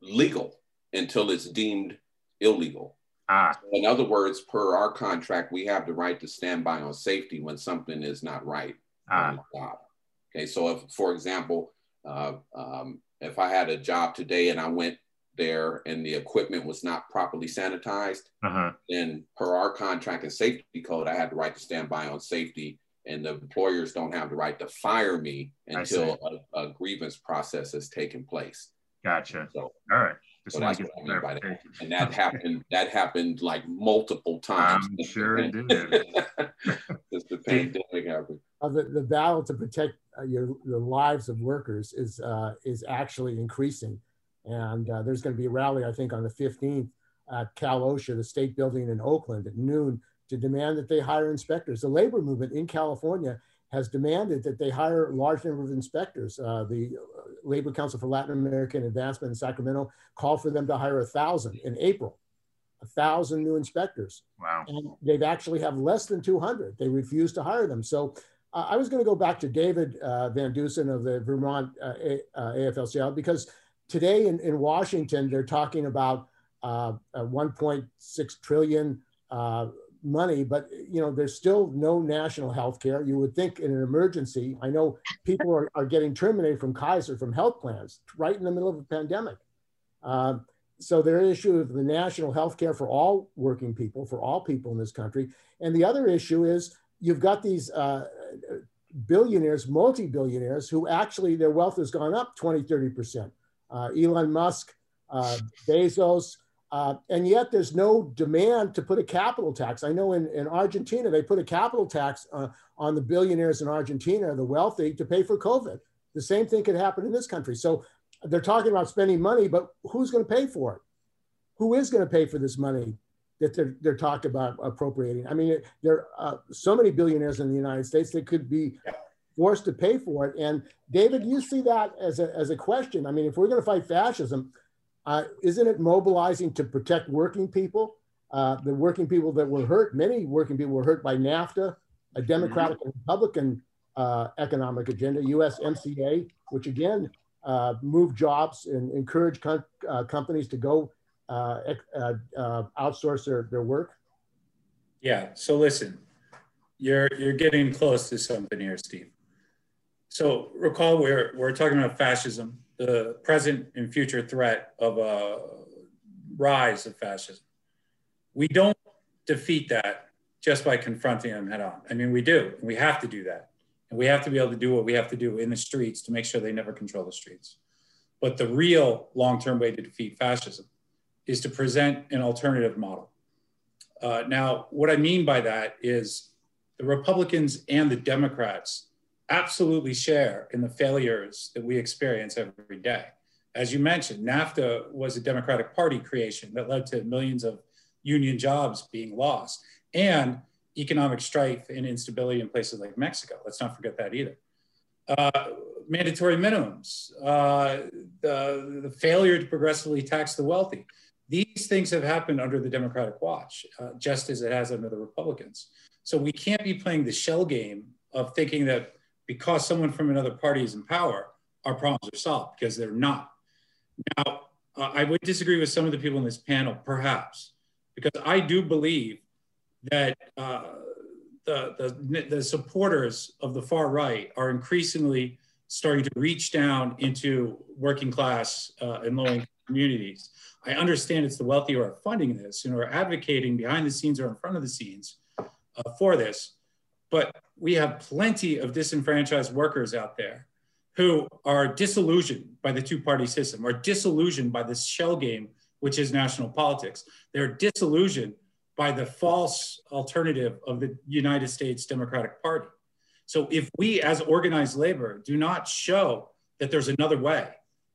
legal until it's deemed illegal. Ah. In other words, per our contract, we have the right to stand by on safety when something is not right ah. on the job. Okay, so if, for example, uh, um, if I had a job today and I went there and the equipment was not properly sanitized, uh-huh. then per our contract and safety code, I had the right to stand by on safety, and the employers don't have the right to fire me until a, a, grievance process has taken place. Gotcha. So, all right. so that's what I mean by that. And that happened. [LAUGHS] That happened like multiple times. I'm sure it did. [LAUGHS] Since the pandemic happened. Uh, the, the battle to protect uh, your the lives of workers is uh, is actually increasing. And uh, there's going to be a rally, I think, on the 15th at Cal OSHA, the state building in Oakland at noon, to demand that they hire inspectors. The labor movement in California has demanded that they hire a large number of inspectors. Uh, the uh, Labor Council for Latin American Advancement in Sacramento called for them to hire a thousand in April, a thousand new inspectors. Wow. And they've actually have less than 200. They refuse to hire them. So uh, I was going to go back to David uh, Van Deusen of the Vermont uh, AFL-CIO because today in, in Washington, they're talking about uh, 1.6 trillion uh, money, but you know there's still no national health care. You would think in an emergency, I know people are, are getting terminated from Kaiser from health plans right in the middle of a pandemic. Uh, so there is issue of the national health care for all working people, for all people in this country. And the other issue is you've got these uh, billionaires, multi-billionaires who actually their wealth has gone up 20, 30 percent Elon Musk, uh, Bezos, uh, and yet there's no demand to put a capital tax. I know in, in Argentina, they put a capital tax uh, on the billionaires in Argentina, the wealthy, to pay for COVID. The same thing could happen in this country. So they're talking about spending money, but who's going to pay for it? Who is going to pay for this money that they're, they're talking about appropriating? I mean, there are uh, so many billionaires in the United States that could be forced to pay for it. And David, you see that as a, as a question. I mean, if we're going to fight fascism, uh, isn't it mobilizing to protect working people? Uh, the working people that were hurt, many working people were hurt by NAFTA, a Democratic and Republican uh, economic agenda, USMCA, which again uh, moved jobs and encouraged com- uh, companies to go uh, outsource their, their work. Yeah. So listen, you're you're getting close to something here, Steve. So recall we're, we're talking about fascism, the present and future threat of a rise of fascism. We don't defeat that just by confronting them head on. I mean, we do, and we have to do that. And we have to be able to do what we have to do in the streets to make sure they never control the streets. But the real long term way to defeat fascism is to present an alternative model. Uh, now, what I mean by that is the Republicans and the Democrats absolutely share in the failures that we experience every day. As you mentioned, NAFTA was a Democratic Party creation that led to millions of union jobs being lost and economic strife and instability in places like Mexico. Let's not forget that either. Uh, mandatory minimums, uh, the, the failure to progressively tax the wealthy. These things have happened under the Democratic watch, uh, just as it has under the Republicans. So we can't be playing the shell game of thinking that because someone from another party is in power, our problems are solved because they're not. Now, uh, I would disagree with some of the people in this panel, perhaps, because I do believe that uh, the, the, the supporters of the far right are increasingly starting to reach down into working class uh, and low income communities. I understand it's the wealthy who are funding this and are advocating behind the scenes or in front of the scenes uh, for this. But we have plenty of disenfranchised workers out there who are disillusioned by the two party system, are disillusioned by this shell game, which is national politics. They're disillusioned by the false alternative of the United States Democratic Party. So if we as organized labor do not show that there's another way,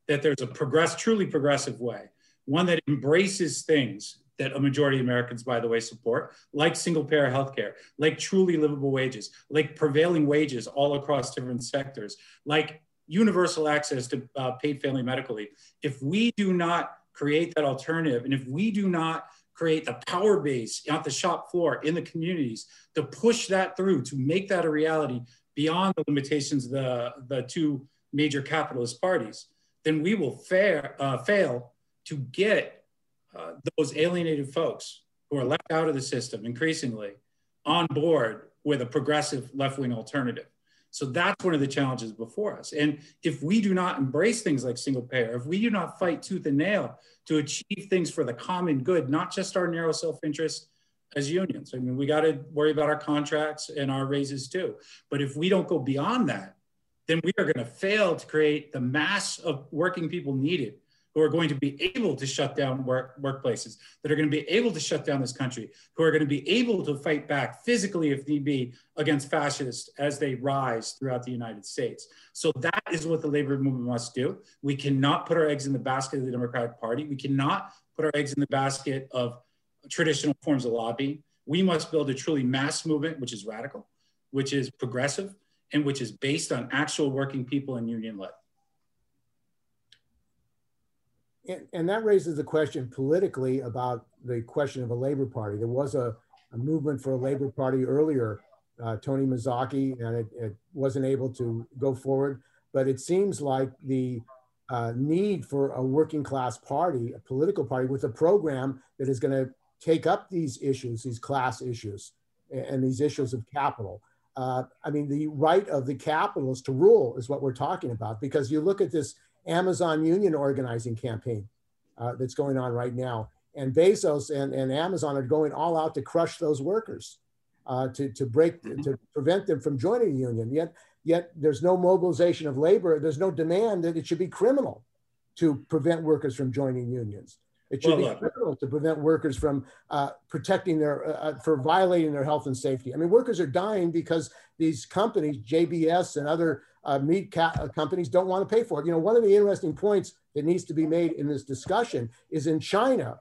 that there's a progress, truly progressive way, one that embraces things that a majority of Americans, by the way, support, like single payer healthcare, like truly livable wages, like prevailing wages all across different sectors, like universal access to uh, paid family medical leave. If we do not create that alternative, and if we do not create the power base at the shop floor in the communities to push that through, to make that a reality beyond the limitations of the, the two major capitalist parties, then we will uh, fail to get uh, those alienated folks who are left out of the system increasingly on board with a progressive left-wing alternative. So that's one of the challenges before us. And if we do not embrace things like single payer, if we do not fight tooth and nail to achieve things for the common good, not just our narrow self-interest as unions. I mean, we got to worry about our contracts and our raises too. But if we don't go beyond that, then we are going to fail to create the mass of working people needed who are going to be able to shut down work, workplaces, that are going to be able to shut down this country, who are going to be able to fight back physically, if need be, against fascists as they rise throughout the United States. So that is what the labor movement must do. We cannot put our eggs in the basket of the Democratic Party. We cannot put our eggs in the basket of traditional forms of lobbying. We must build a truly mass movement, which is radical, which is progressive, and which is based on actual working people and union led and, and that raises the question politically about the question of a labor party. There was a, a movement for a labor party earlier, uh, Tony Mazzocchi, and it, it, wasn't able to go forward. But it seems like the uh, need for a working class party, a political party with a program that is going to take up these issues, these class issues, and, and these issues of capital. Uh, I mean, the right of the capitalists to rule is what we're talking about because you look at this Amazon union organizing campaign uh, that's going on right now. And Bezos and, and Amazon are going all out to crush those workers, uh, to, to break, mm-hmm. to prevent them from joining a union. Yet, yet there's no mobilization of labor. There's no demand that it should be criminal to prevent workers from joining unions. It should well, be criminal to prevent workers from uh, protecting their, uh, uh, for violating their health and safety. I mean, workers are dying because these companies, JBS and other uh, meat uh, companies don't want to pay for it. You know, one of the interesting points that needs to be made in this discussion is in China,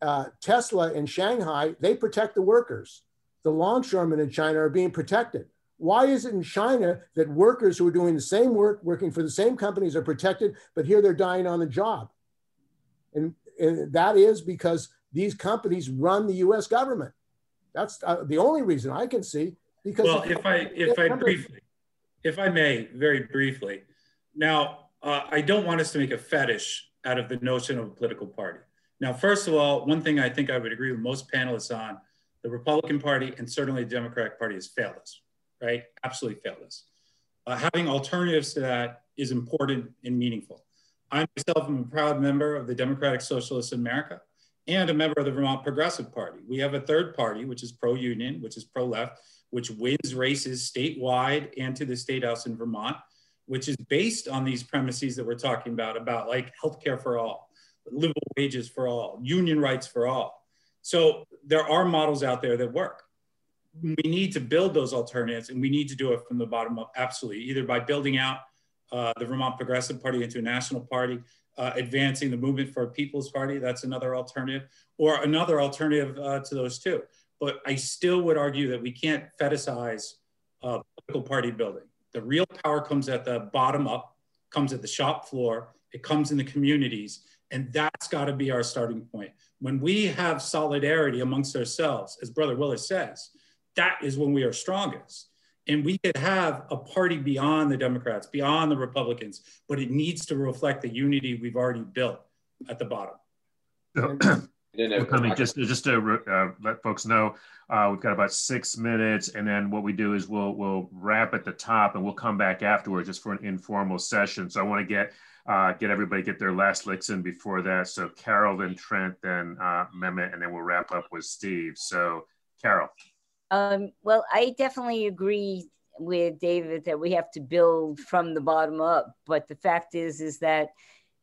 uh, Tesla in Shanghai, they protect the workers. The longshoremen in China are being protected. Why is it in China that workers who are doing the same work, working for the same companies, are protected, but here they're dying on the job? And, and that is because these companies run the U.S. government. That's uh, the only reason I can see. Because well, if I if I briefly if I may, very briefly. Now, uh, I don't want us to make a fetish out of the notion of a political party. Now, first of all, one thing I think I would agree with most panelists on the Republican Party and certainly the Democratic Party has failed us, right? Absolutely failed us. Uh, having alternatives to that is important and meaningful. I myself am a proud member of the Democratic Socialists in America and a member of the Vermont Progressive Party. We have a third party, which is pro union, which is pro left, which wins races statewide and to the state house in Vermont, which is based on these premises that we're talking about, about like healthcare for all, livable wages for all, union rights for all. So there are models out there that work. We need to build those alternatives and we need to do it from the bottom up, absolutely, either by building out uh, the Vermont Progressive Party into a national party, uh, advancing the movement for a People's Party, that's another alternative, or another alternative uh, to those two. But I still would argue that we can't fetishize uh, political party building. The real power comes at the bottom up, comes at the shop floor, it comes in the communities, and that's got to be our starting point. When we have solidarity amongst ourselves, as Brother Willis says, that is when we are strongest. And we could have a party beyond the Democrats, beyond the Republicans, but it needs to reflect the unity we've already built at the bottom. [CLEARS THROAT] So, coming just just to uh, let folks know, uh, we've got about six minutes, and then what we do is we'll we'll wrap at the top, and we'll come back afterwards just for an informal session. So I want to get uh, get everybody get their last licks in before that. So Carol, then Trent, then uh, Mehmet, and then we'll wrap up with Steve. So Carol. Um, well, I definitely agree with David that we have to build from the bottom up. But the fact is, is that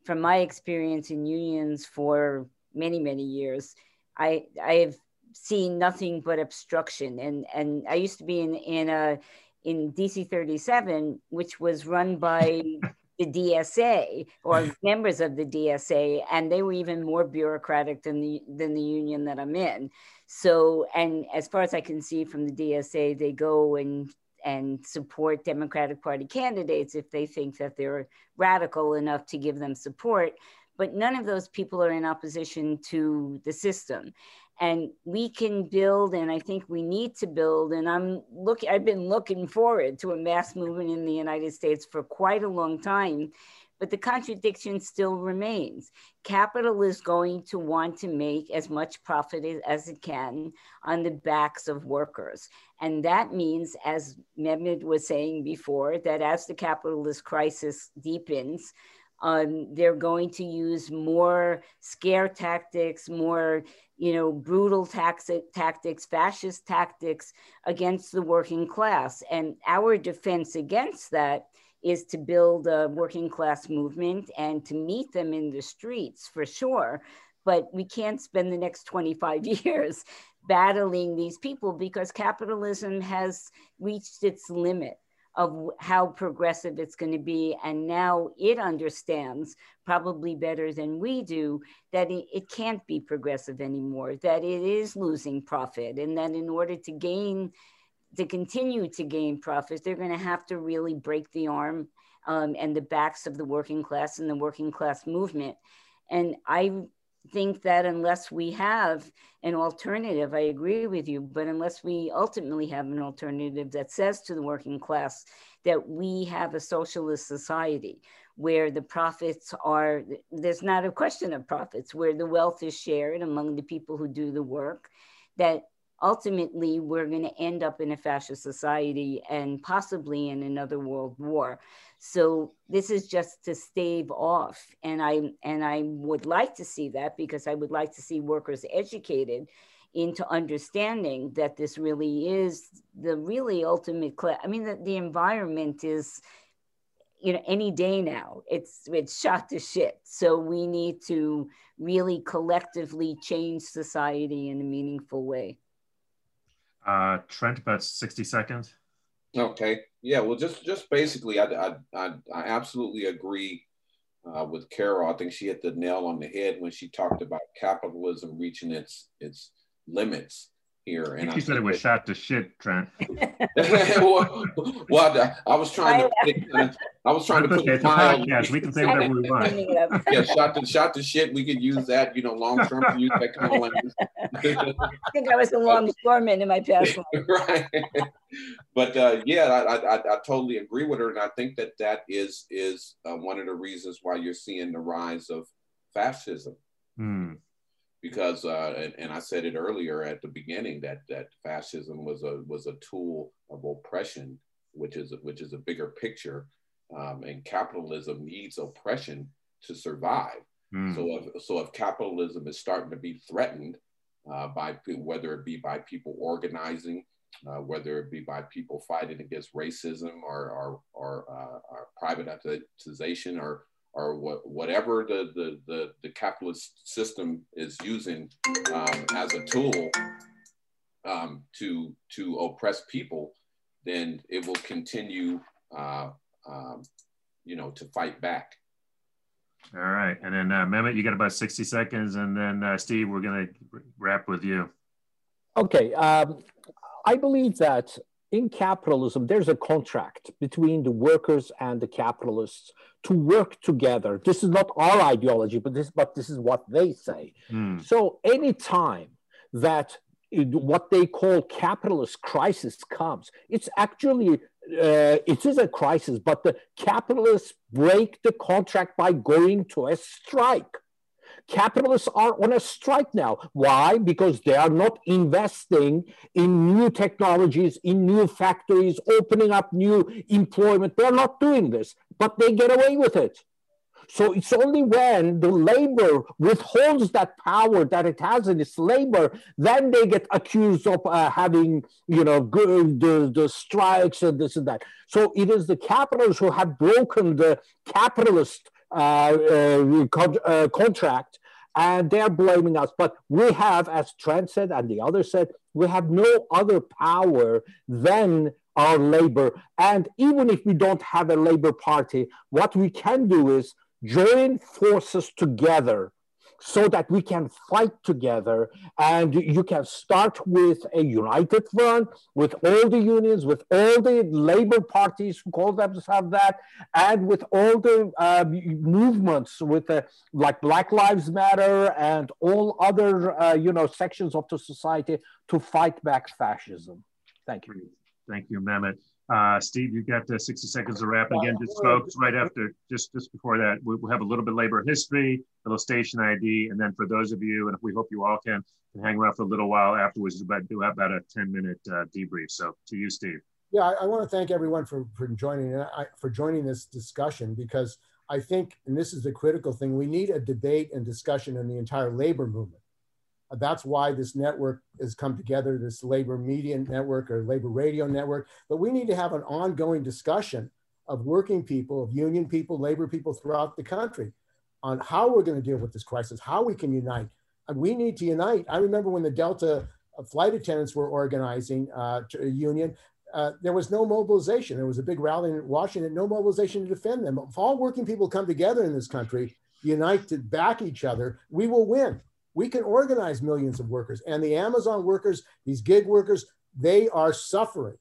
from my experience in unions for many, many years, I I have seen nothing but obstruction. And and I used to be in in a in DC 37, which was run by [LAUGHS] the DSA or members of the DSA, and they were even more bureaucratic than the than the union that I'm in. So, and as far as I can see from the DSA, they go and and support Democratic Party candidates if they think that they're radical enough to give them support. But none of those people are in opposition to the system. And we can build, and I think we need to build. And I'm looking, I've been looking forward to a mass movement in the United States for quite a long time but the contradiction still remains. Capital is going to want to make as much profit as it can on the backs of workers. And that means, as Mehmet was saying before, that as the capitalist crisis deepens, um, they're going to use more scare tactics, more you know, brutal tax- tactics, fascist tactics against the working class. And our defense against that is to build a working class movement and to meet them in the streets for sure. But we can't spend the next 25 [LAUGHS] years battling these people because capitalism has reached its limit of how progressive it's going to be. And now it understands, probably better than we do, that it, can't be progressive anymore, that it is losing profit, and that in order to gain to continue to gain profits, they're going to have to really break the arm um, and the backs of the working class and the working class movement. And I think that unless we have an alternative, I agree with you, but unless we ultimately have an alternative that says to the working class that we have a socialist society where the profits are, there's not a question of profits, where the wealth is shared among the people who do the work, that ultimately we're going to end up in a fascist society and possibly in another world war so this is just to stave off. And i and i would like to see that because i would like to see workers educated into understanding that this really is the really ultimate class i mean the, the environment is you know any day now it's it's shot to shit. So we need to really collectively change society in a meaningful way. Uh, Trent, about 60 seconds. Okay. Yeah. Well, just just basically, I I, I, I absolutely agree uh, with Carol. I think she hit the nail on the head when she talked about capitalism reaching its its limits here. And I, I said it was that, shot to shit, Trent. [LAUGHS] well, well, I, was trying to. I was trying to put okay, a smile. Yes, we can say whatever we want. [LAUGHS] yeah, shot to shot to shit. We could use that, you know, long term to use that kind of language. I think I was a longshoreman in my past life. [LAUGHS] right. But uh, yeah, I, I, I totally agree with her, and I think that that is is uh, one of the reasons why you're seeing the rise of fascism. Hmm because uh, and, and, I said it earlier at the beginning that that fascism was a was a tool of oppression, which is which is a bigger picture, um, and capitalism needs oppression to survive. Mm. So if so if capitalism is starting to be threatened uh, by whether it be by people organizing, uh, whether it be by people fighting against racism or or, or, uh, or privatization or or what, whatever the, the, the, the, capitalist system is using um, as a tool um, to, to oppress people, then it will continue, uh, um, you know, to fight back. All right. And then uh, Mehmet, you got about 60 seconds. And then uh, Steve, we're going to wrap with you. Okay. Um, I believe that in capitalism, there's a contract between the workers and the capitalists to work together. This is not our ideology, but this, but this is what they say. Mm. So anytime that what they call capitalist crisis comes, it's actually uh, it is a crisis, but the capitalists break the contract by going to a strike. Capitalists are on a strike now. Why? Because they are not investing in new technologies, in new factories, opening up new employment. They're not doing this, but they get away with it. So it's only when the labor withholds that power that it has in its labor, then they get accused of uh, having, you know, good, the, the strikes and this and that. So it is the capitalists who have broken the capitalist uh, uh, uh, contract and they're blaming us. But we have, as Trent said and the others said, we have no other power than our labor. And even if we don't have a labor party, what we can do is join forces together so that we can fight together and you can start with a united front with all the unions with all the labor parties who call themselves that and with all the uh, movements with uh, like black lives matter and all other uh, you know sections of the society to fight back fascism. Thank you. Thank you mehmet uh, Steve, you've got the 60 seconds to wrap. Again, just folks, right after, just just before that, we'll have a little bit labor history, a little station ID, and then for those of you, and we hope you all can, can hang around for a little while afterwards, but do have about a 10 minute uh, debrief. So to you, Steve. Yeah, I, I want to thank everyone for, for joining I, for joining this discussion because I think, and this is the critical thing, we need a debate and discussion in the entire labor movement that's why this network has come together, this labor media network or labor radio network. But we need to have an ongoing discussion of working people, of union people, labor people throughout the country on how we're going to deal with this crisis, how we can unite. And we need to unite. I remember when the Delta flight attendants were organizing uh, a union, uh, there was no mobilization. There was a big rally in Washington, no mobilization to defend them. If all working people come together in this country, unite to back each other, we will win we can organize millions of workers. And the Amazon workers, these gig workers, they are suffering.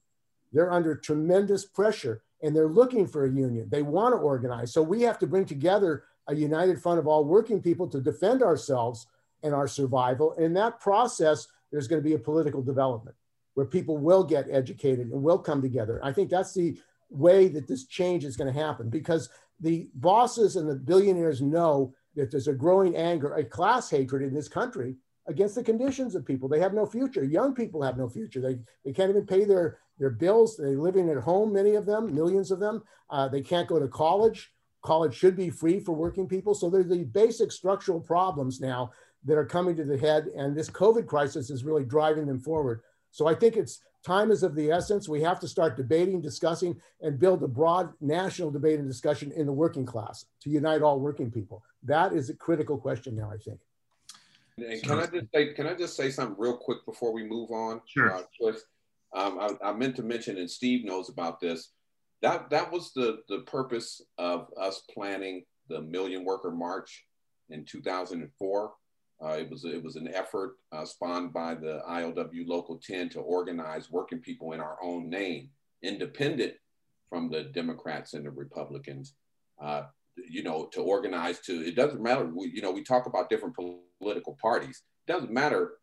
They're under tremendous pressure and they're looking for a union. They want to organize. So we have to bring together a united front of all working people to defend ourselves and our survival. In that process, there's going to be a political development where people will get educated and will come together. I think that's the way that this change is going to happen because the bosses and the billionaires know that there's a growing anger, a class hatred in this country against the conditions of people. They have no future. Young people have no future. They, they can't even pay their, their bills. They're living at home, many of them, millions of them. Uh, they can't go to college. College should be free for working people. So there's the basic structural problems now that are coming to the head. And this COVID crisis is really driving them forward. So I think it's time is of the essence. We have to start debating, discussing, and build a broad national debate and discussion in the working class to unite all working people. That is a critical question now, I think. And can I just say, can I just say something real quick before we move on? Sure. Uh, um, I, I, meant to mention, and Steve knows about this. That that was the the purpose of us planning the Million Worker March in 2004. Uh, it was it was an effort uh, spawned by the ILW Local 10 to organize working people in our own name, independent from the Democrats and the Republicans. Uh, you know, to organize to, it doesn't matter. We, you know, we talk about different political parties. It doesn't matter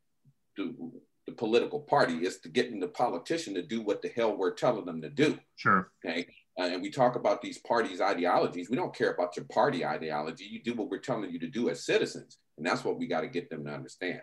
to the political party. It's to getting the politician to do what the hell we're telling them to do. Sure. Okay. Uh, and we talk about these parties' ideologies. We don't care about your party ideology. You do what we're telling you to do as citizens. And that's what we got to get them to understand.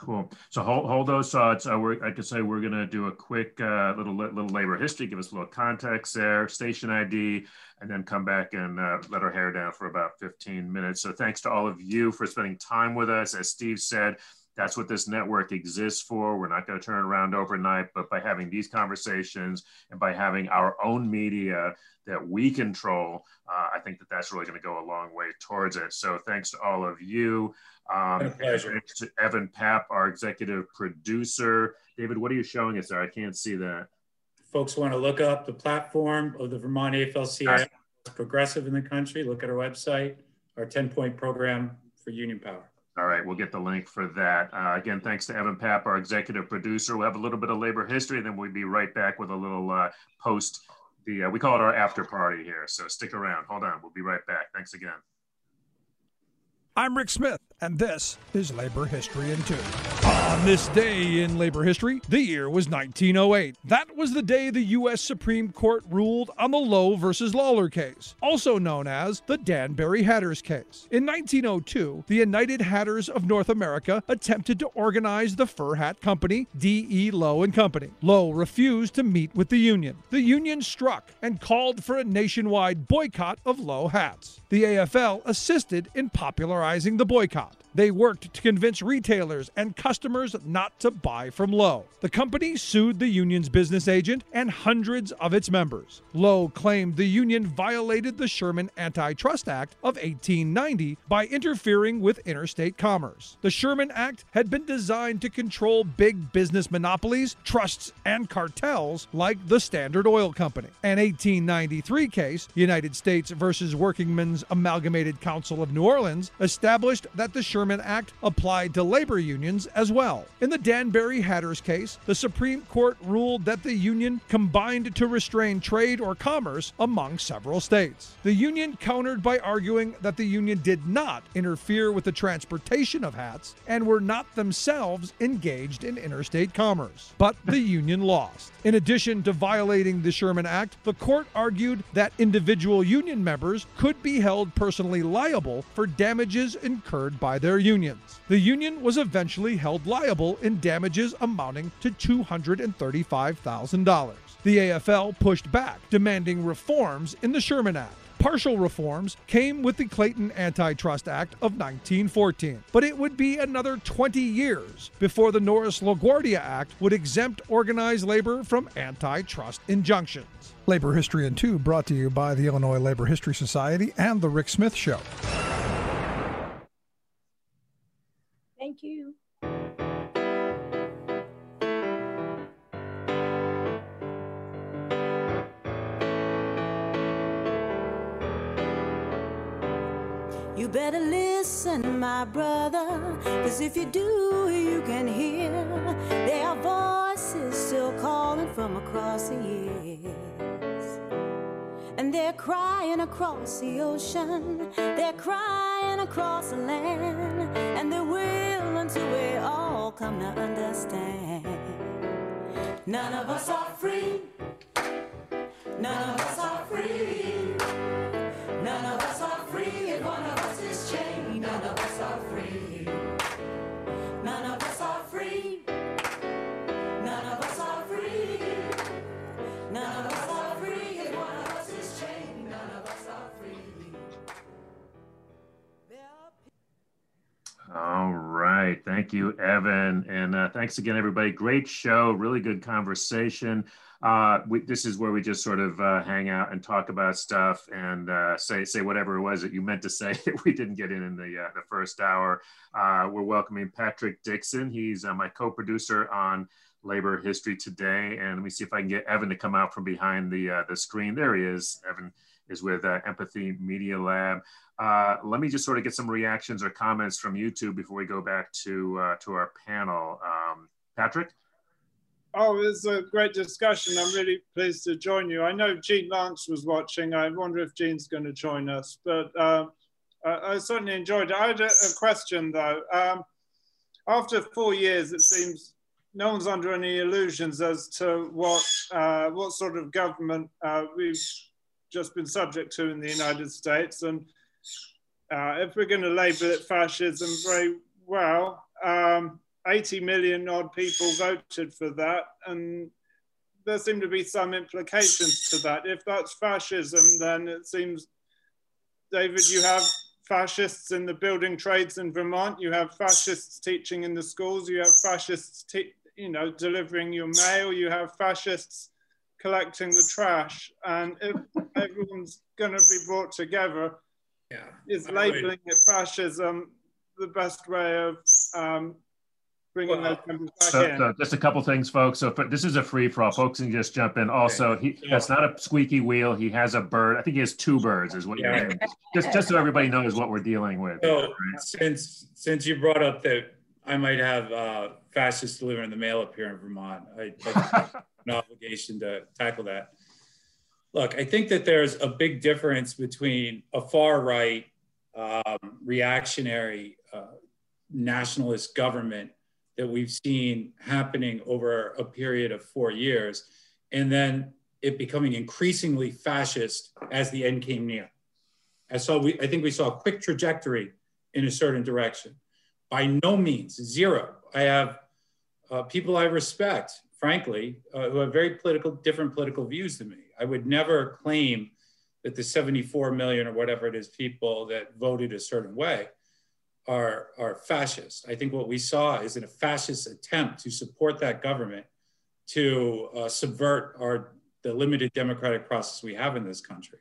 Cool. So hold, hold those thoughts. Uh, I could say we're going to do a quick uh, little little labor history, give us a little context there, station ID, and then come back and uh, let our hair down for about 15 minutes. So thanks to all of you for spending time with us. As Steve said, That's what this network exists for. We're not going to turn around overnight, but by having these conversations and by having our own media that we control, uh, I think that that's really going to go a long way towards it. So thanks to all of you. Um, pleasure. to Evan Papp, our executive producer. David, what are you showing us there? I can't see that. Folks want to look up the platform of the Vermont AFL-CIO, progressive in the country. Look at our website, our 10-point program for union power. All right, we'll get the link for that. Uh, again, thanks to Evan Papp, our executive producer. We'll have a little bit of labor history, and then we'll be right back with a little uh, post. The uh, we call it our after party here, so stick around. Hold on, we'll be right back. Thanks again. I'm Rick Smith, and this is Labor History in Two. On this day in labor history, the year was 1908. That was the day the U.S. Supreme Court ruled on the Loewe versus Lawlor case, also known as the Danbury Hatters case. In 1902, the United Hatters of North America attempted to organize the fur hat company, D.E. Loewe and Company. Loewe refused to meet with the union. The union struck and called for a nationwide boycott of Loewe hats. The AFL assisted in popularizing the boycott. They worked to convince retailers and customers not to buy from Loewe. The company sued the union's business agent and hundreds of its members. Loewe claimed the union violated the Sherman Antitrust Act of 1890 by interfering with interstate commerce. The Sherman Act had been designed to control big business monopolies, trusts, and cartels like the Standard Oil Company. An 1893 case, United States versus Workingmen's Amalgamated Council of New Orleans, established that the Sherman Act applied to labor unions as well. In the Danbury Hatters case, the Supreme Court ruled that the union combined to restrain trade or commerce among several states. The union countered by arguing that the union did not interfere with the transportation of hats and were not themselves engaged in interstate commerce. But the [LAUGHS] union lost. In addition to violating the Sherman Act, the court argued that individual union members could be held personally liable for damages incurred by their unions. The union was eventually held liable in damages amounting to $235,000. The AFL pushed back, demanding reforms in the Sherman Act. Partial reforms came with the Clayton Antitrust Act of 1914, but it would be another 20 years before the Norris LaGuardia Act would exempt organized labor from antitrust injunctions. Labor History in Two brought to you by the Illinois Labor History Society and The Rick Smith Show. Thank you. You better listen, my brother, cause if you do, you can hear there are voices still calling from across the years. And they're crying across the ocean, they're crying across the land, and they will until we all come to understand. None of us are free, none of us are free. None of us are free, and one of us is chained. Right. Thank you, Evan. And uh, thanks again, everybody. Great show. Really good conversation. Uh, we, this is where we just sort of uh, hang out and talk about stuff and uh, say say whatever it was that you meant to say [LAUGHS] that we didn't get in in the uh, the first hour. Uh, we're welcoming Patrick Dixon. He's uh, my co-producer on Labor History Today. And let me see if I can get Evan to come out from behind the the screen. There he is. Evan is with uh, Empathy Media Lab. Uh, let me just sort of get some reactions or comments from YouTube before we go back to uh, to our panel. Um, Patrick. Oh, it was a great discussion. I'm really pleased to join you. I know Gene Lance was watching. I wonder if Gene's going to join us, but I, I certainly enjoyed it. I had a, a question though. Um, after four years, it seems no one's under any illusions as to what uh, what sort of government uh, we've just been subject to in the United States, and uh, if we're going to label it fascism, very well. Um, 80 million odd people voted for that, and there seem to be some implications to that. If that's fascism, then it seems, David, you have fascists in the building trades in Vermont. You have fascists teaching in the schools. You have fascists, you know, delivering your mail. You have fascists collecting the trash. And if everyone's going to be brought together, yeah, is labeling it fascism the best way of um, bringing well, those members back so, in? So just a couple things, folks. So for, this is a free for all. Folks can just jump in. Also, he that's not a squeaky wheel. He has a bird. I think he has two birds. Is what yeah. you're just just so everybody knows what we're dealing with. So right? since since you brought up that I might have uh, fascists delivering the mail up here in Vermont, I, I [LAUGHS] have an obligation to tackle that. Look, I think that there's a big difference between a far right um, reactionary uh, nationalist government that we've seen happening over a period of four years, and then it becoming increasingly fascist as the end came near. And so we, I think we saw a quick trajectory in a certain direction. By no means, zero. I have uh, people I respect, frankly, uh, who have very political, different political views than me. I would never claim that the 74 million or whatever it is people that voted a certain way are, are fascist. I think what we saw is in a fascist attempt to support that government to uh, subvert our, the limited democratic process we have in this country.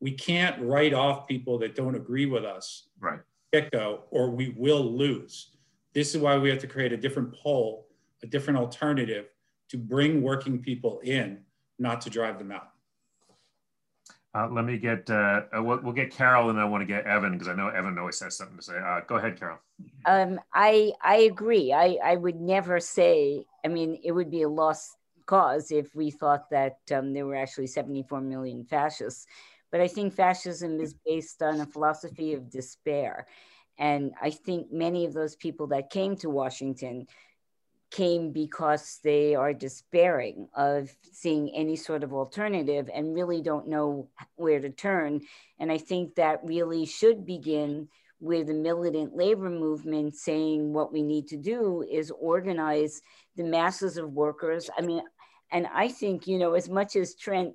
We can't write off people that don't agree with us right. Get go, or we will lose. This is why we have to create a different pole, a different alternative to bring working people in, not to drive them out. Uh, let me get, uh, uh, we'll, we'll, get Carol and I want to get Evan because I know Evan always has something to say. Uh, go ahead, Carol. Um, I, I agree. I, I would never say, I mean, it would be a lost cause if we thought that um, there were actually 74 million fascists. But I think fascism is mm-hmm. based on a philosophy of despair. And I think many of those people that came to Washington came because they are despairing of seeing any sort of alternative and really don't know where to turn. And I think that really should begin with the militant labor movement saying what we need to do is organize the masses of workers. I mean, and I think, you know, as much as Trent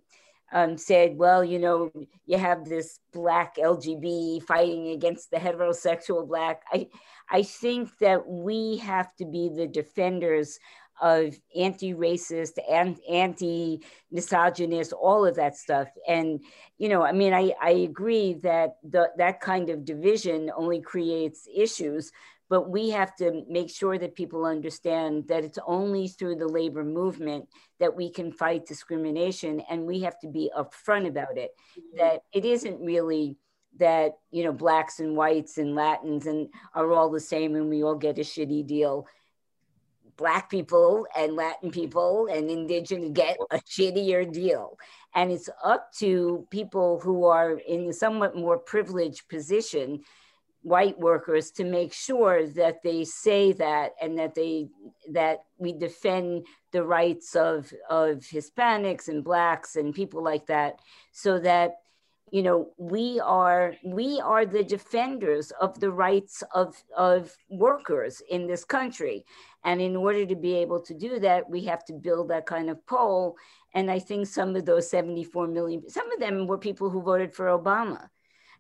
um, said, well, you know, you have this black LGB fighting against the heterosexual black. I, I think that we have to be the defenders of anti-racist and anti-misogynist, all of that stuff. And, you know, I mean, I, I agree that the, that kind of division only creates issues, but we have to make sure that people understand that it's only through the labor movement that we can fight discrimination and we have to be upfront about it. Mm-hmm. that it isn't really that you know blacks and whites and latins and are all the same and we all get a shitty deal. Black people and latin people and indigenous get a shittier deal. And it's up to people who are in a somewhat more privileged position white workers to make sure that they say that and that they that we defend the rights of of hispanics and blacks and people like that. So that you know we are we are the defenders of the rights of of workers in this country. And in order to be able to do that we have to build that kind of poll. And i think some of those 74 million some of them were people who voted for obama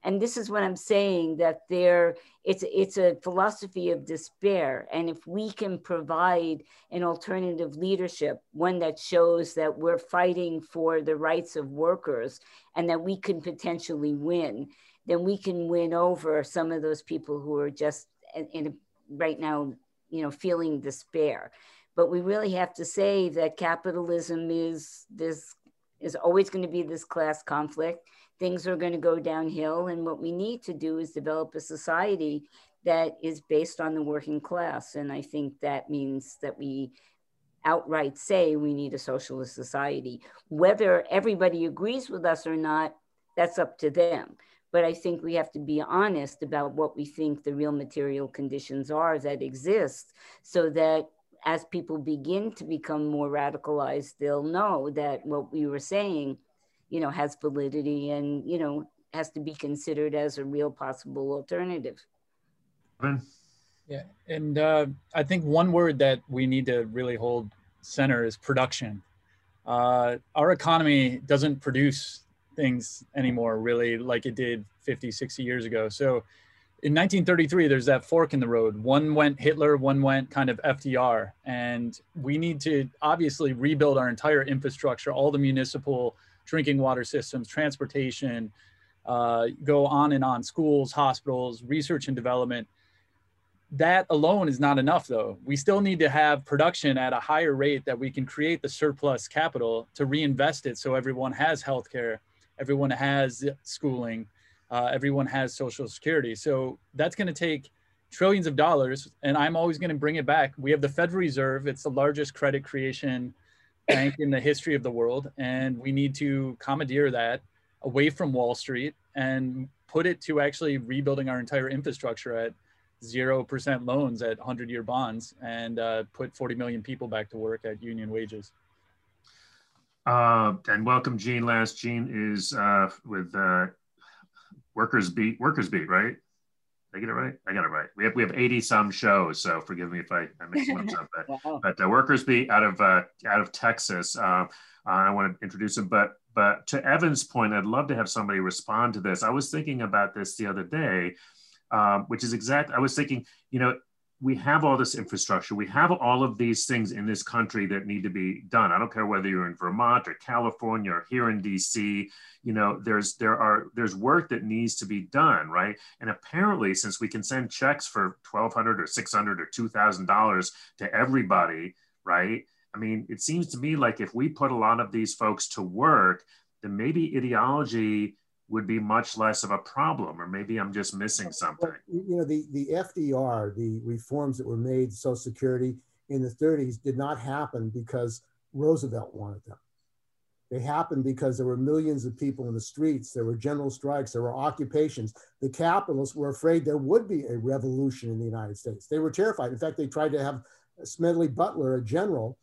and this is what i'm saying that there it's it's a philosophy of despair. And if we can provide an alternative leadership one that shows that we're fighting for the rights of workers and that we can potentially win then we can win over some of those people who are just in, in right now you know feeling despair. But we really have to say that capitalism is this is always going to be this class conflict things are going to go downhill. And what we need to do is develop a society that is based on the working class. And I think that means that we outright say we need a socialist society. Whether everybody agrees with us or not, that's up to them. But I think we have to be honest about what we think the real material conditions are that exist so that as people begin to become more radicalized, they'll know that what we were saying you know, has validity and, you know, has to be considered as a real possible alternative. Yeah, and uh, I think one word that we need to really hold center is production. Uh, our economy doesn't produce things anymore, really, like it did 50, 60 years ago. So in 1933, there's that fork in the road. One went Hitler, one went kind of FDR. And we need to obviously rebuild our entire infrastructure, all the municipal drinking water systems, transportation, uh, go on and on, schools, hospitals, research and development. That alone is not enough, though. We still need to have production at a higher rate that we can create the surplus capital to reinvest it so everyone has healthcare, everyone has schooling, uh, everyone has social security. So that's going to take trillions of dollars. And I'm always going to bring it back. We have the Federal Reserve, it's the largest credit creation bank in the history of the world. And we need to commandeer that away from Wall Street and put it to actually rebuilding our entire infrastructure at 0% loans at 100 year bonds and uh, put 40 million people back to work at union wages. Uh, and welcome, Gene. Last Gene is uh, with uh, Workers Beat, Workers Beat, right? Did I get it right? I got it right. We have we have 80 some shows, so forgive me if I, I mix them up. But, [LAUGHS] wow. but uh, Workers Beat out of uh, out of Texas. Uh, I want to introduce him, but but to Evan's point, I'd love to have somebody respond to this. I was thinking about this the other day, um, which is exact. I was thinking, you know, we have all this infrastructure. We have all of these things in this country that need to be done. I don't care whether you're in Vermont or California or here in DC. You know, there's there are there's work that needs to be done, right? And apparently, since we can send checks for twelve hundred or six hundred or two thousand dollars to everybody, right? I mean, it seems to me like if we put a lot of these folks to work, then maybe ideology would be much less of a problem, or maybe I'm just missing something. You know, the, the FDR, the reforms that were made to Social Security in the 30s did not happen because Roosevelt wanted them. They happened because there were millions of people in the streets. There were general strikes. There were occupations. The capitalists were afraid there would be a revolution in the United States. They were terrified. In fact, they tried to have Smedley Butler, a general,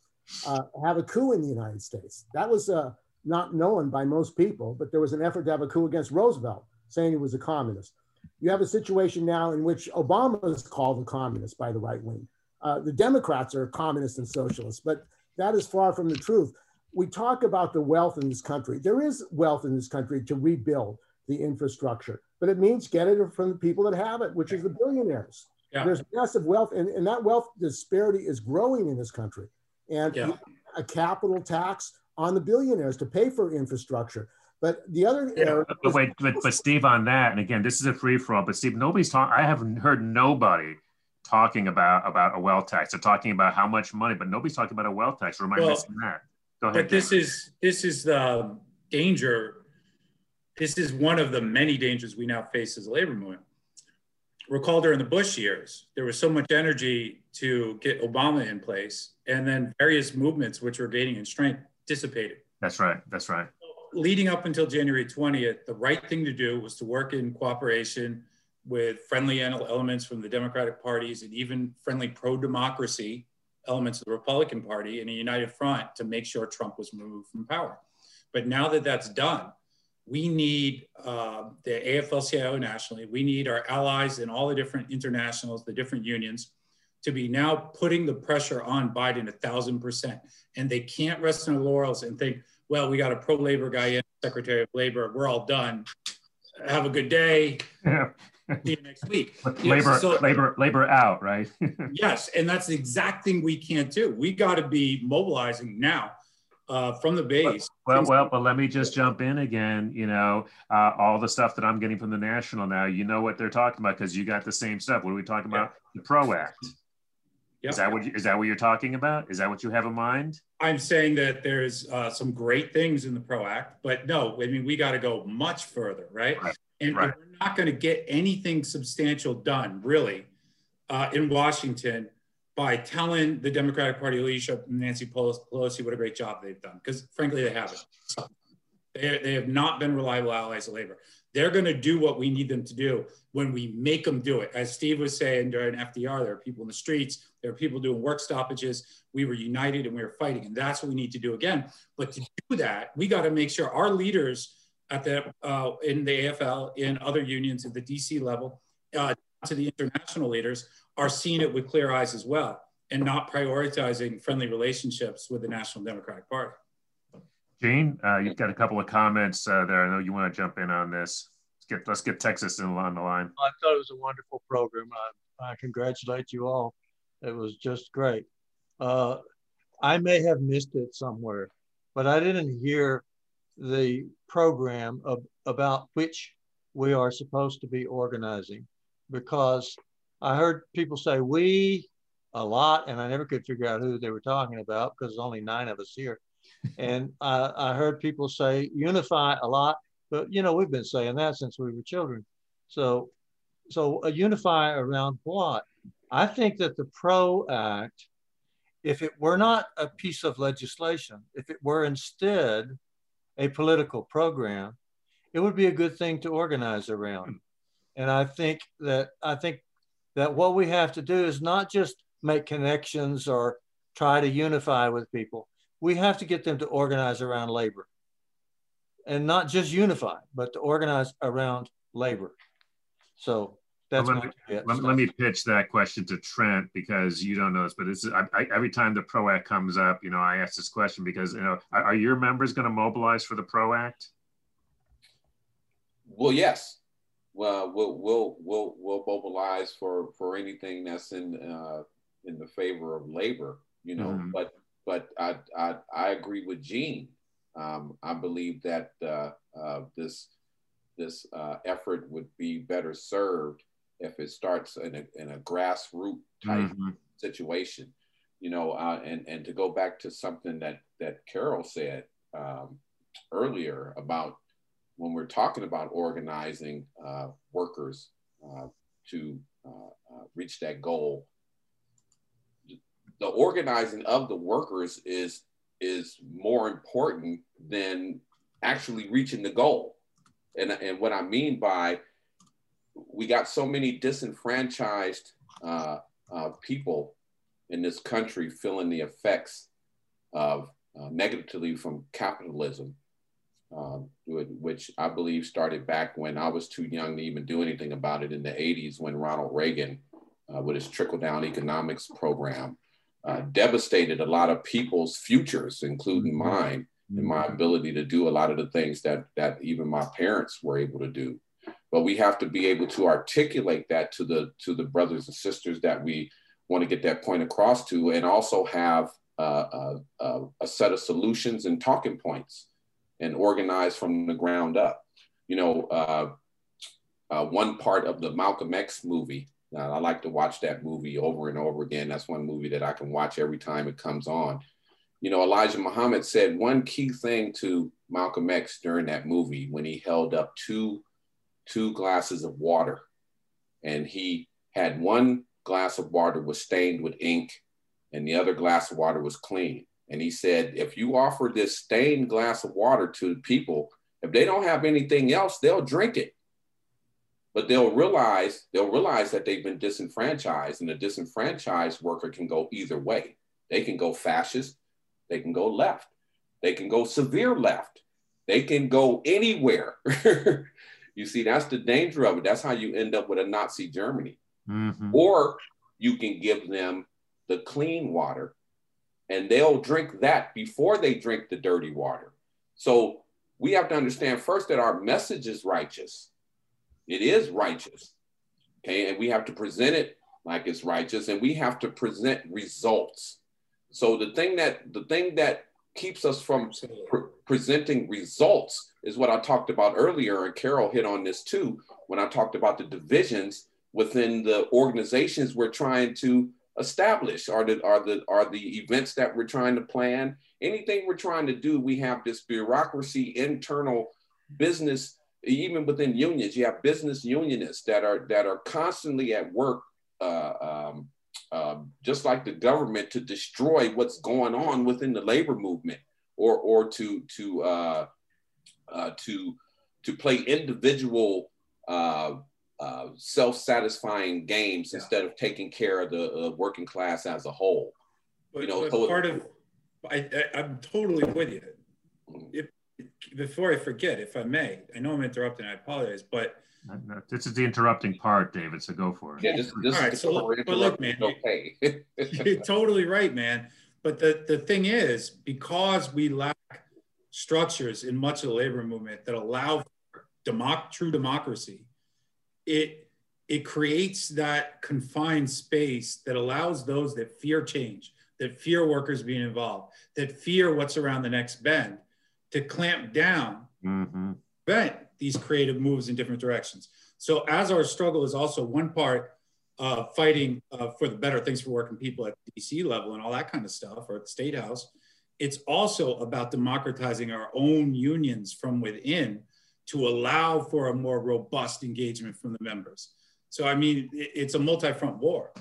uh, have a coup in the United States. That was uh, not known by most people, but there was an effort to have a coup against Roosevelt, saying he was a communist. You have a situation now in which Obama is called a communist by the right wing. Uh, the Democrats are communists and socialists, but that is far from the truth. We talk about the wealth in this country. There is wealth in this country to rebuild the infrastructure, but it means get it from the people that have it, which is the billionaires. Yeah. There's massive wealth, and, and that wealth disparity is growing in this country. And yeah. a capital tax on the billionaires to pay for infrastructure. But the other yeah, but wait, but, but Steve, on that, and again, this is a free for all. But Steve, nobody's talking. I haven't heard nobody talking about about a wealth tax. They're talking about how much money, but nobody's talking about a wealth tax. Or am I well, missing that? Go ahead. But this is this is the danger. This is one of the many dangers we now face as a labor movement. Recall during the Bush years, there was so much energy to get Obama in place, and then various movements which were gaining in strength dissipated. That's right. That's right. Leading up until January 20th, the right thing to do was to work in cooperation with friendly elements from the Democratic parties and even friendly pro democracy elements of the Republican Party in a united front to make sure Trump was removed from power. But now that that's done, we need uh, the AFL CIO nationally, we need our allies in all the different internationals, the different unions to be now putting the pressure on Biden a thousand percent. And they can't rest on their laurels and think, well, we got a pro labor guy in, Secretary of Labor, we're all done. Have a good day. Yeah. See you next week. [LAUGHS] labor, so, labor, labor out, right? [LAUGHS] yes, and that's the exact thing we can't do. We got to be mobilizing now. Uh, from the base. Well, well, but let me just jump in again. You know, uh, all the stuff that I'm getting from the national now, you know what they're talking about because you got the same stuff. What are we talking about? The PRO Act. Yep. Is that what is that what you're talking about? Is that what you have in mind? I'm saying that there's uh, some great things in the PRO Act, but no, I mean we got to go much further, right? right. And right. we're not going to get anything substantial done, really, uh, in Washington by telling the Democratic Party leadership, Nancy Pelosi, what a great job they've done, because frankly they haven't. They, they have not been reliable allies of labor. They're going to do what we need them to do when we make them do it. As Steve was saying during FDR, there are people in the streets, there are people doing work stoppages. We were united and we were fighting, and that's what we need to do again. But to do that, we got to make sure our leaders at the uh, in the AFL, in other unions at the DC level, uh, to the international leaders, are seeing it with clear eyes as well, and not prioritizing friendly relationships with the National Democratic Party. Gene, uh, you've got a couple of comments uh, there. I know you want to jump in on this. Let's get let's get Texas in on the line. I thought it was a wonderful program. I, I congratulate you all. It was just great. Uh, I may have missed it somewhere, but I didn't hear the program of, about which we are supposed to be organizing because I heard people say we a lot, and I never could figure out who they were talking about because there's only nine of us here. [LAUGHS] and I, I heard people say unify a lot, but you know we've been saying that since we were children. So, so a unify around what? I think that the PRO Act, if it were not a piece of legislation, if it were instead a political program, it would be a good thing to organize around. Hmm. And I think that I think that what we have to do is not just make connections or try to unify with people. We have to get them to organize around labor and not just unify, but to organize around labor. So that's let, me, let, let, me pitch that question to Trent because you don't know this, but it's I, I, every time the Pro Act comes up, you know, I ask this question because you know, are, are your members going to mobilize for the Pro Act? Well, yes. Well, we'll we'll we'll, we'll mobilize for for anything that's in uh, in the favor of labor, you know. Mm-hmm. But but I, I I agree with Gene. Um, I believe that uh, uh, this this uh, effort would be better served if it starts in a, in a grassroots type mm-hmm. situation, you know. Uh, and and to go back to something that that Carol said um, earlier about when we're talking about organizing uh, workers uh, to reach that goal the organizing of the workers is is more important than actually reaching the goal. And, and what I mean by we got so many disenfranchised uh, uh, people in this country feeling the effects of uh, negatively from capitalism, um, which I believe started back when I was too young to even do anything about it in the 80s when Ronald Reagan, uh, with his trickle down economics program, uh, devastated a lot of people's futures, including mine, and my mm-hmm. ability to do a lot of the things that that even my parents were able to do. But we have to be able to articulate that to the to the brothers and sisters that we want to get that point across to, and also have uh, a, a, set of solutions and talking points, and organize from the ground up. You know, uh, uh, one part of the Malcolm X movie uh, I like to watch that movie over and over again. That's one movie that I can watch every time it comes on. You know, Elijah Muhammad said one key thing to Malcolm X during that movie when he held up two, two glasses of water. And he had one glass of water was stained with ink and the other glass of water was clean. And he said, if you offer this stained glass of water to people, if they don't have anything else, they'll drink it. But they'll realize they'll realize that they've been disenfranchised and a disenfranchised worker can go either way. They can go fascist they can go left they can go severe left they can go anywhere [LAUGHS] you see that's the danger of it that's how you end up with a nazi germany mm-hmm. or you can give them the clean water and they'll drink that before they drink the dirty water so we have to understand first that our message is righteous it is righteous. Okay. And we have to present it like it's righteous and we have to present results. So the thing that the thing that keeps us from pre- presenting results is what I talked about earlier, and Carol hit on this too when I talked about the divisions within the organizations we're trying to establish. Are the are the are the events that we're trying to plan? Anything we're trying to do, we have this bureaucracy, internal business even within unions, you have business unionists that are that are constantly at work, uh, um, uh, just like the government, to destroy what's going on within the labor movement, or or to to uh, uh to to play individual uh, uh, self-satisfying games yeah. instead of taking care of the working class as a whole. But, you know, so part of I, I, am totally with you. Mm. If before I forget, if I may, I know I'm interrupting. I apologize, but no, no, this is the interrupting part, David. So go for it. Yeah, this, this all right. So, look, but look, man, okay. [LAUGHS] you're totally right, man. But the the thing is, because we lack structures in much of the labor movement that allow for democ- true democracy, it it creates that confined space that allows those that fear change, that fear workers being involved, that fear what's around the next bend, to clamp down, mm-hmm. prevent these creative moves in different directions. So, as our struggle is also one part uh, fighting uh, for the better things for working people at DC level and all that kind of stuff, or at the state house, it's also about democratizing our own unions from within to allow for a more robust engagement from the members. So, I mean, it's a multi front war.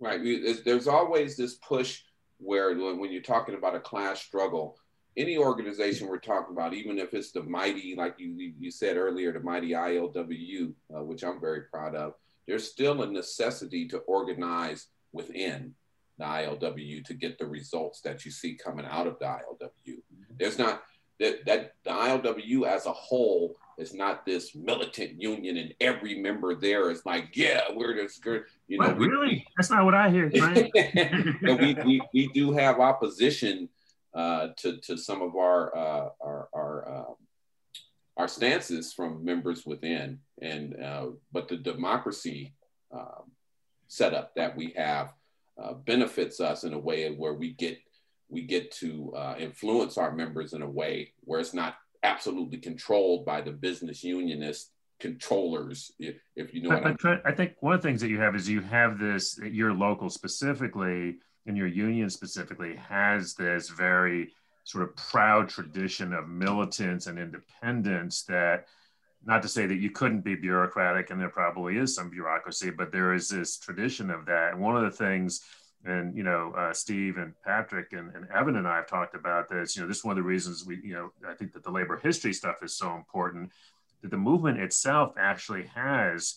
Right. There's always this push where, when you're talking about a class struggle, any organization we're talking about, even if it's the mighty, like you, you said earlier, the mighty ILWU, uh, which I'm very proud of, there's still a necessity to organize within the ILWU to get the results that you see coming out of the ILWU. There's not that, that the ILWU as a whole is not this militant union and every member there is like, yeah, we're just good. You know, we, really? That's not what I hear, Frank. [LAUGHS] we, we, we do have opposition uh, to, to some of our, uh, our, our, uh, our stances from members within. And, uh, but the democracy um, setup that we have uh, benefits us in a way where we get, we get to uh, influence our members in a way where it's not absolutely controlled by the business unionist controllers, if, if you know what I, I think one of the things that you have is you have this, your local specifically, and your union specifically has this very sort of proud tradition of militants and independence that not to say that you couldn't be bureaucratic and there probably is some bureaucracy but there is this tradition of that. And one of the things and you know uh, steve and patrick and, and, evan and i have talked about this you know this is one of the reasons we you know i think that the labor history stuff is so important that the movement itself actually has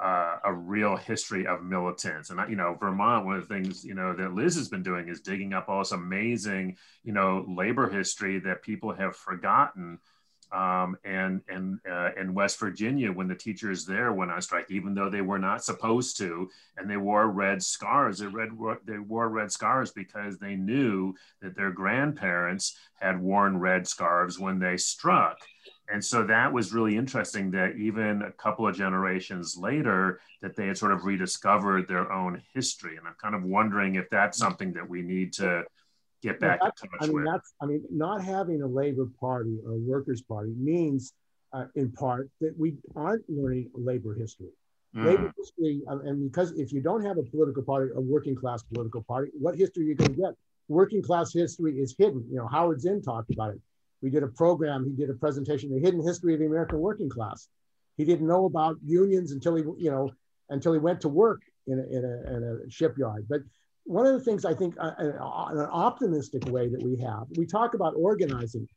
uh, a real history of militants and you know vermont one of the things you know that liz has been doing is digging up all this amazing you know labor history that people have forgotten um, and and uh, in West Virginia when the teachers there went on strike, even though they were not supposed to, and they wore red scars. They red they wore red scars because they knew that their grandparents had worn red scarves when they struck. And so that was really interesting that even a couple of generations later, that they had sort of rediscovered their own history. And I'm kind of wondering if that's something that we need to get back in touch I mean, with. That's, I mean, not having a Labor Party or a Workers' Party means, uh, in part, that we aren't learning labor history. Mm. Labor history, um, and because if you don't have a political party, a working class political party, what history are you going to get? Working class history is hidden. You know, Howard Zinn talked about it. We did a program, he did a presentation, The Hidden History of the American Working Class. He didn't know about unions until he, you know, until he went to work in a, in a, in a shipyard. But one of the things I think, uh, an optimistic way that we have, we talk about organizing.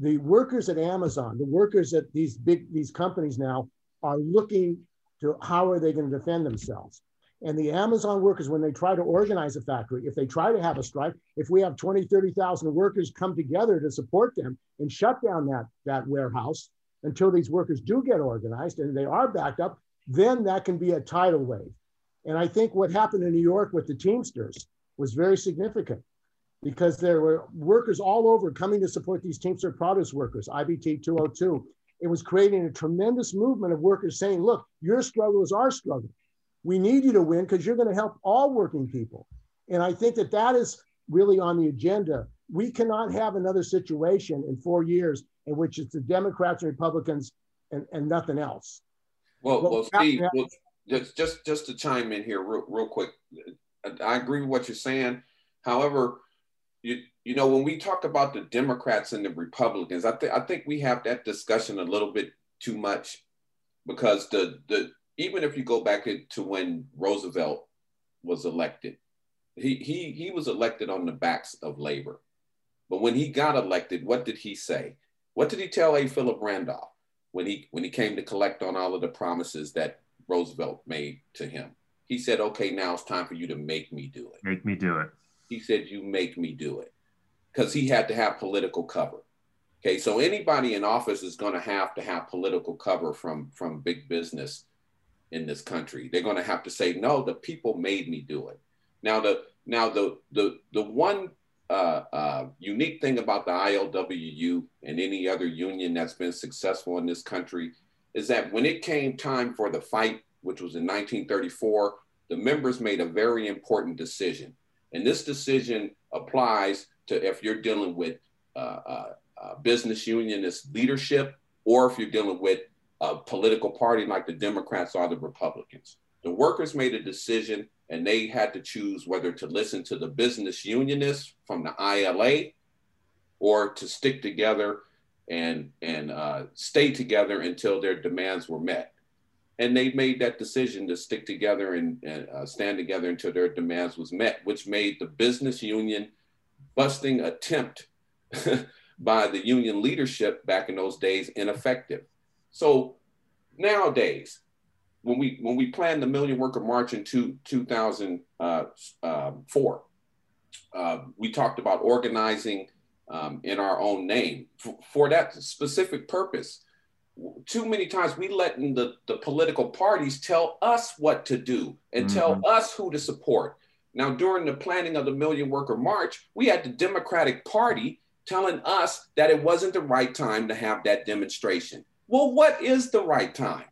The workers at Amazon, the workers at these big these companies now are looking to how are they going to defend themselves. And the Amazon workers, when they try to organize a factory, if they try to have a strike, if we have 20, 30,000 workers come together to support them and shut down that, that warehouse until these workers do get organized and they are backed up, then that can be a tidal wave. And I think what happened in New York with the Teamsters was very significant because there were workers all over coming to support these Teamster produce workers, IBT 202. It was creating a tremendous movement of workers saying, look, your struggle is our struggle. We need you to win because you're going to help all working people. And I think that that is really on the agenda. We cannot have another situation in four years in which it's the Democrats and Republicans and, and nothing else. Well, well, Steve, well, just just just to chime in here real, real quick i agree with what you're saying however you you know when we talk about the democrats and the republicans i think i think we have that discussion a little bit too much because the the even if you go back to when roosevelt was elected he he he was elected on the backs of labor but when he got elected what did he say what did he tell a philip randolph when he when he came to collect on all of the promises that Roosevelt made to him. He said, okay, now it's time for you to make me do it. Make me do it. He said, you make me do it. Because he had to have political cover. Okay, so anybody in office is going to have to have political cover from, from big business in this country. They're going to have to say, no, the people made me do it. Now, the now the the the one uh, uh, unique thing about the ILWU and any other union that's been successful in this country is that when it came time for the fight, which was in 1934, the members made a very important decision. And this decision applies to if you're dealing with uh, uh, uh business unionist leadership or if you're dealing with a political party like the Democrats or the Republicans. The workers made a decision and they had to choose whether to listen to the business unionists from the ILA or to stick together and, and uh, stay together until their demands were met. And they made that decision to stick together and, and uh, stand together until their demands was met, which made the business union busting attempt [LAUGHS] by the union leadership back in those days ineffective. So nowadays, when we when we planned the Million Worker March in two, 2004, uh, um, uh, we talked about organizing um, in our own name for, for, that specific purpose. Too many times we letting the, the political parties tell us what to do and mm-hmm. tell us who to support. Now, during the planning of the Million Worker March, we had the Democratic Party telling us that it wasn't the right time to have that demonstration. Well, what is the right time?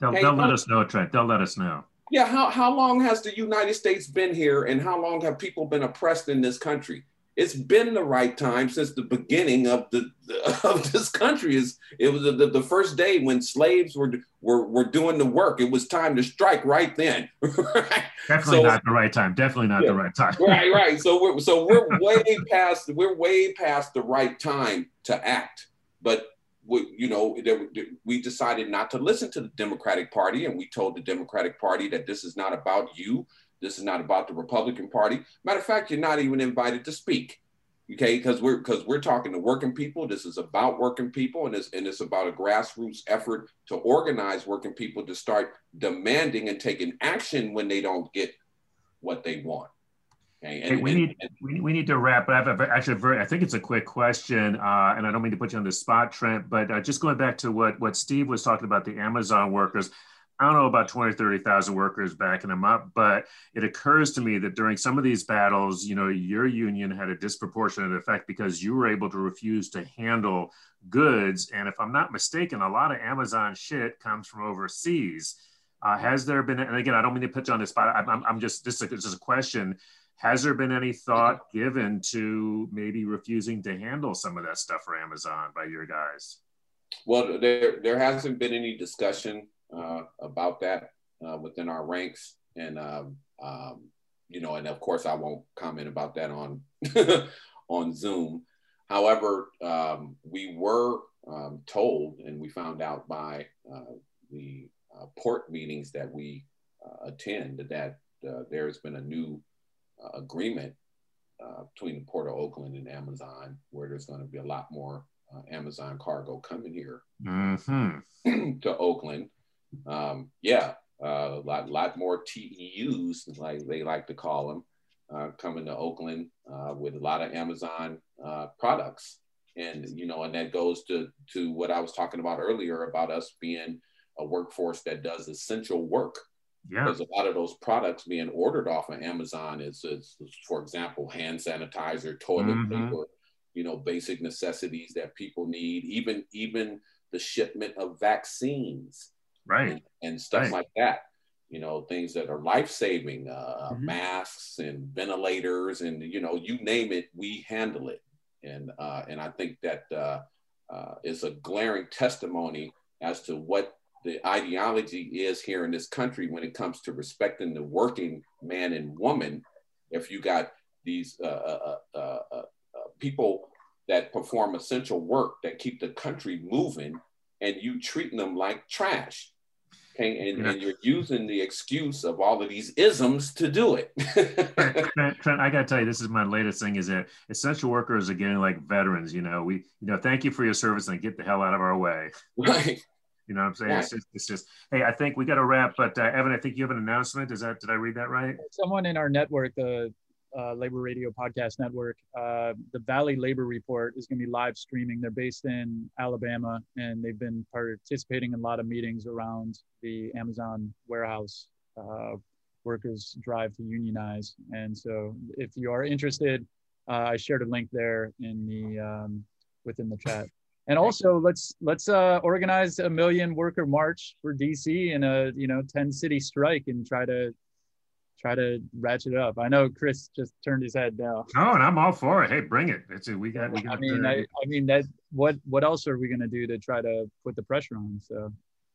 They'll, hey, they'll let us know, Trent. They'll let us know. Yeah, how, how long has the United States been here and how long have people been oppressed in this country? It's been the right time since the beginning of the [LAUGHS] of this country. Is it was the, the first day when slaves were were were doing the work. It was time to strike right then. [LAUGHS] right? Definitely so, not the right time. Definitely not yeah, the right time. right, [LAUGHS] right. So we're so we're way past we're way past the right time to act. But we, you know, we decided not to listen to the Democratic Party, and we told the Democratic Party that this is not about you. This is not about the Republican Party. Matter of fact, you're not even invited to speak. Okay, because we're because we're talking to working people. This is about working people, and it's and it's about a grassroots effort to organize working people to start demanding and taking action when they don't get what they want. Okay, and, hey, we need and, we, need to wrap. But I have a, actually a very I think it's a quick question, uh, and I don't mean to put you on the spot, Trent. But uh, just going back to what what Steve was talking about the Amazon workers. I don't know about 20, 30,000 workers backing them up, but it occurs to me that during some of these battles, you know, your union had a disproportionate effect because you were able to refuse to handle goods. And if I'm not mistaken, a lot of Amazon shit comes from overseas. Uh, has there been, and again, I don't mean to put you on the spot. I'm, I'm just, this is a question. Has there been any thought given to maybe refusing to handle some of that stuff for Amazon by your guys? Well, there there hasn't been any discussion uh, about that uh, within our ranks, and um, um, you know, and of course, I won't comment about that on [LAUGHS] on Zoom. However, um, we were um, told, and we found out by uh, the uh, port meetings that we uh, attend that uh, there's been a new uh, agreement uh, between the Port of Oakland and Amazon, where there's going to be a lot more uh, Amazon cargo coming here mm-hmm. [CLEARS THROAT] to Oakland. Um, yeah, a lot, lot more TEUs, like they like to call them, uh, coming to Oakland uh, with a lot of Amazon uh, products. And you know, and that goes to to what I was talking about earlier about us being a workforce that does essential work. Yeah. Because a lot of those products being ordered off of Amazon is, is for example, hand sanitizer, toilet mm-hmm. paper, you know, basic necessities that people need, even even the shipment of vaccines, right, and, and stuff right. like that. You know, things that are life saving, uh, mm-hmm. masks and ventilators, and you know, you name it, we handle it. And uh, and I think that uh, uh, is a glaring testimony as to what the ideology is here in this country when it comes to respecting the working man and woman. If you got these uh, uh, uh, uh, uh people that perform essential work that keep the country moving, and you treating them like trash, okay, and, yeah. and you're using the excuse of all of these isms to do it. [LAUGHS] Trent, Trent, I gotta tell you, this is my latest thing: is that essential workers are getting like veterans. You know, we, you know, thank you for your service and get the hell out of our way. Right. You know what I'm saying? It's, just, it's just, hey, I think we got to wrap. But uh, Evan, I think you have an announcement. Is that did I read that right? Someone in our network, the uh, Labor Radio Podcast Network, uh, the Valley Labor Report is going to be live streaming. They're based in Alabama, and they've been participating in a lot of meetings around the Amazon warehouse uh, workers drive to unionize. And so, if you are interested, uh, I shared a link there in the um, within the chat. And also, let's let's uh, organize a million worker march for DC and a you know ten city strike and try to try to ratchet it up. I know Chris just turned his head now. Oh, and I'm all for it. Hey, bring it. It's a, we got we got. I mean, I, I mean that. What what else are we gonna do to try to put the pressure on? So.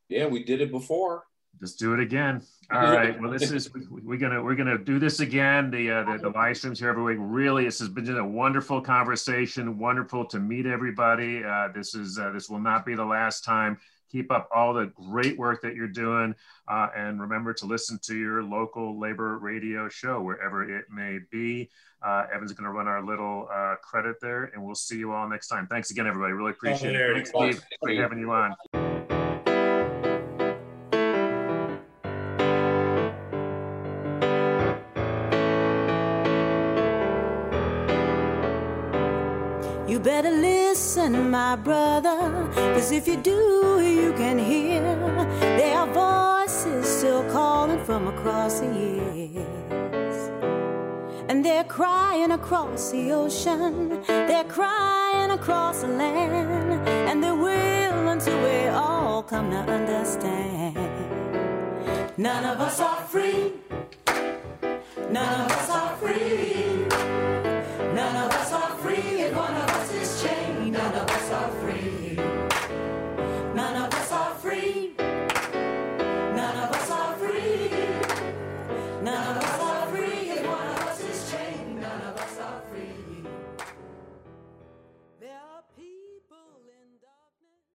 Yeah, we did it before. Just do it again. All right. Well, this is we, are gonna we're gonna do this again. The, uh, the the live streams here every week. Really, this has been a wonderful conversation. Wonderful to meet everybody. Uh, this is uh, this will not be the last time. Keep up all the great work that you're doing, uh, and remember to listen to your local labor radio show wherever it may be. Uh, Evan's going to run our little uh, credit there, and we'll see you all next time. Thanks again, everybody. Really appreciate it. Thanks, Steve. Great having you on. Better listen, my brother, cause if you do, you can hear there are voices still calling from across the years. And they're crying across the ocean, they're crying across the land, and they will until we all come to understand. None of us are free, none of us are free.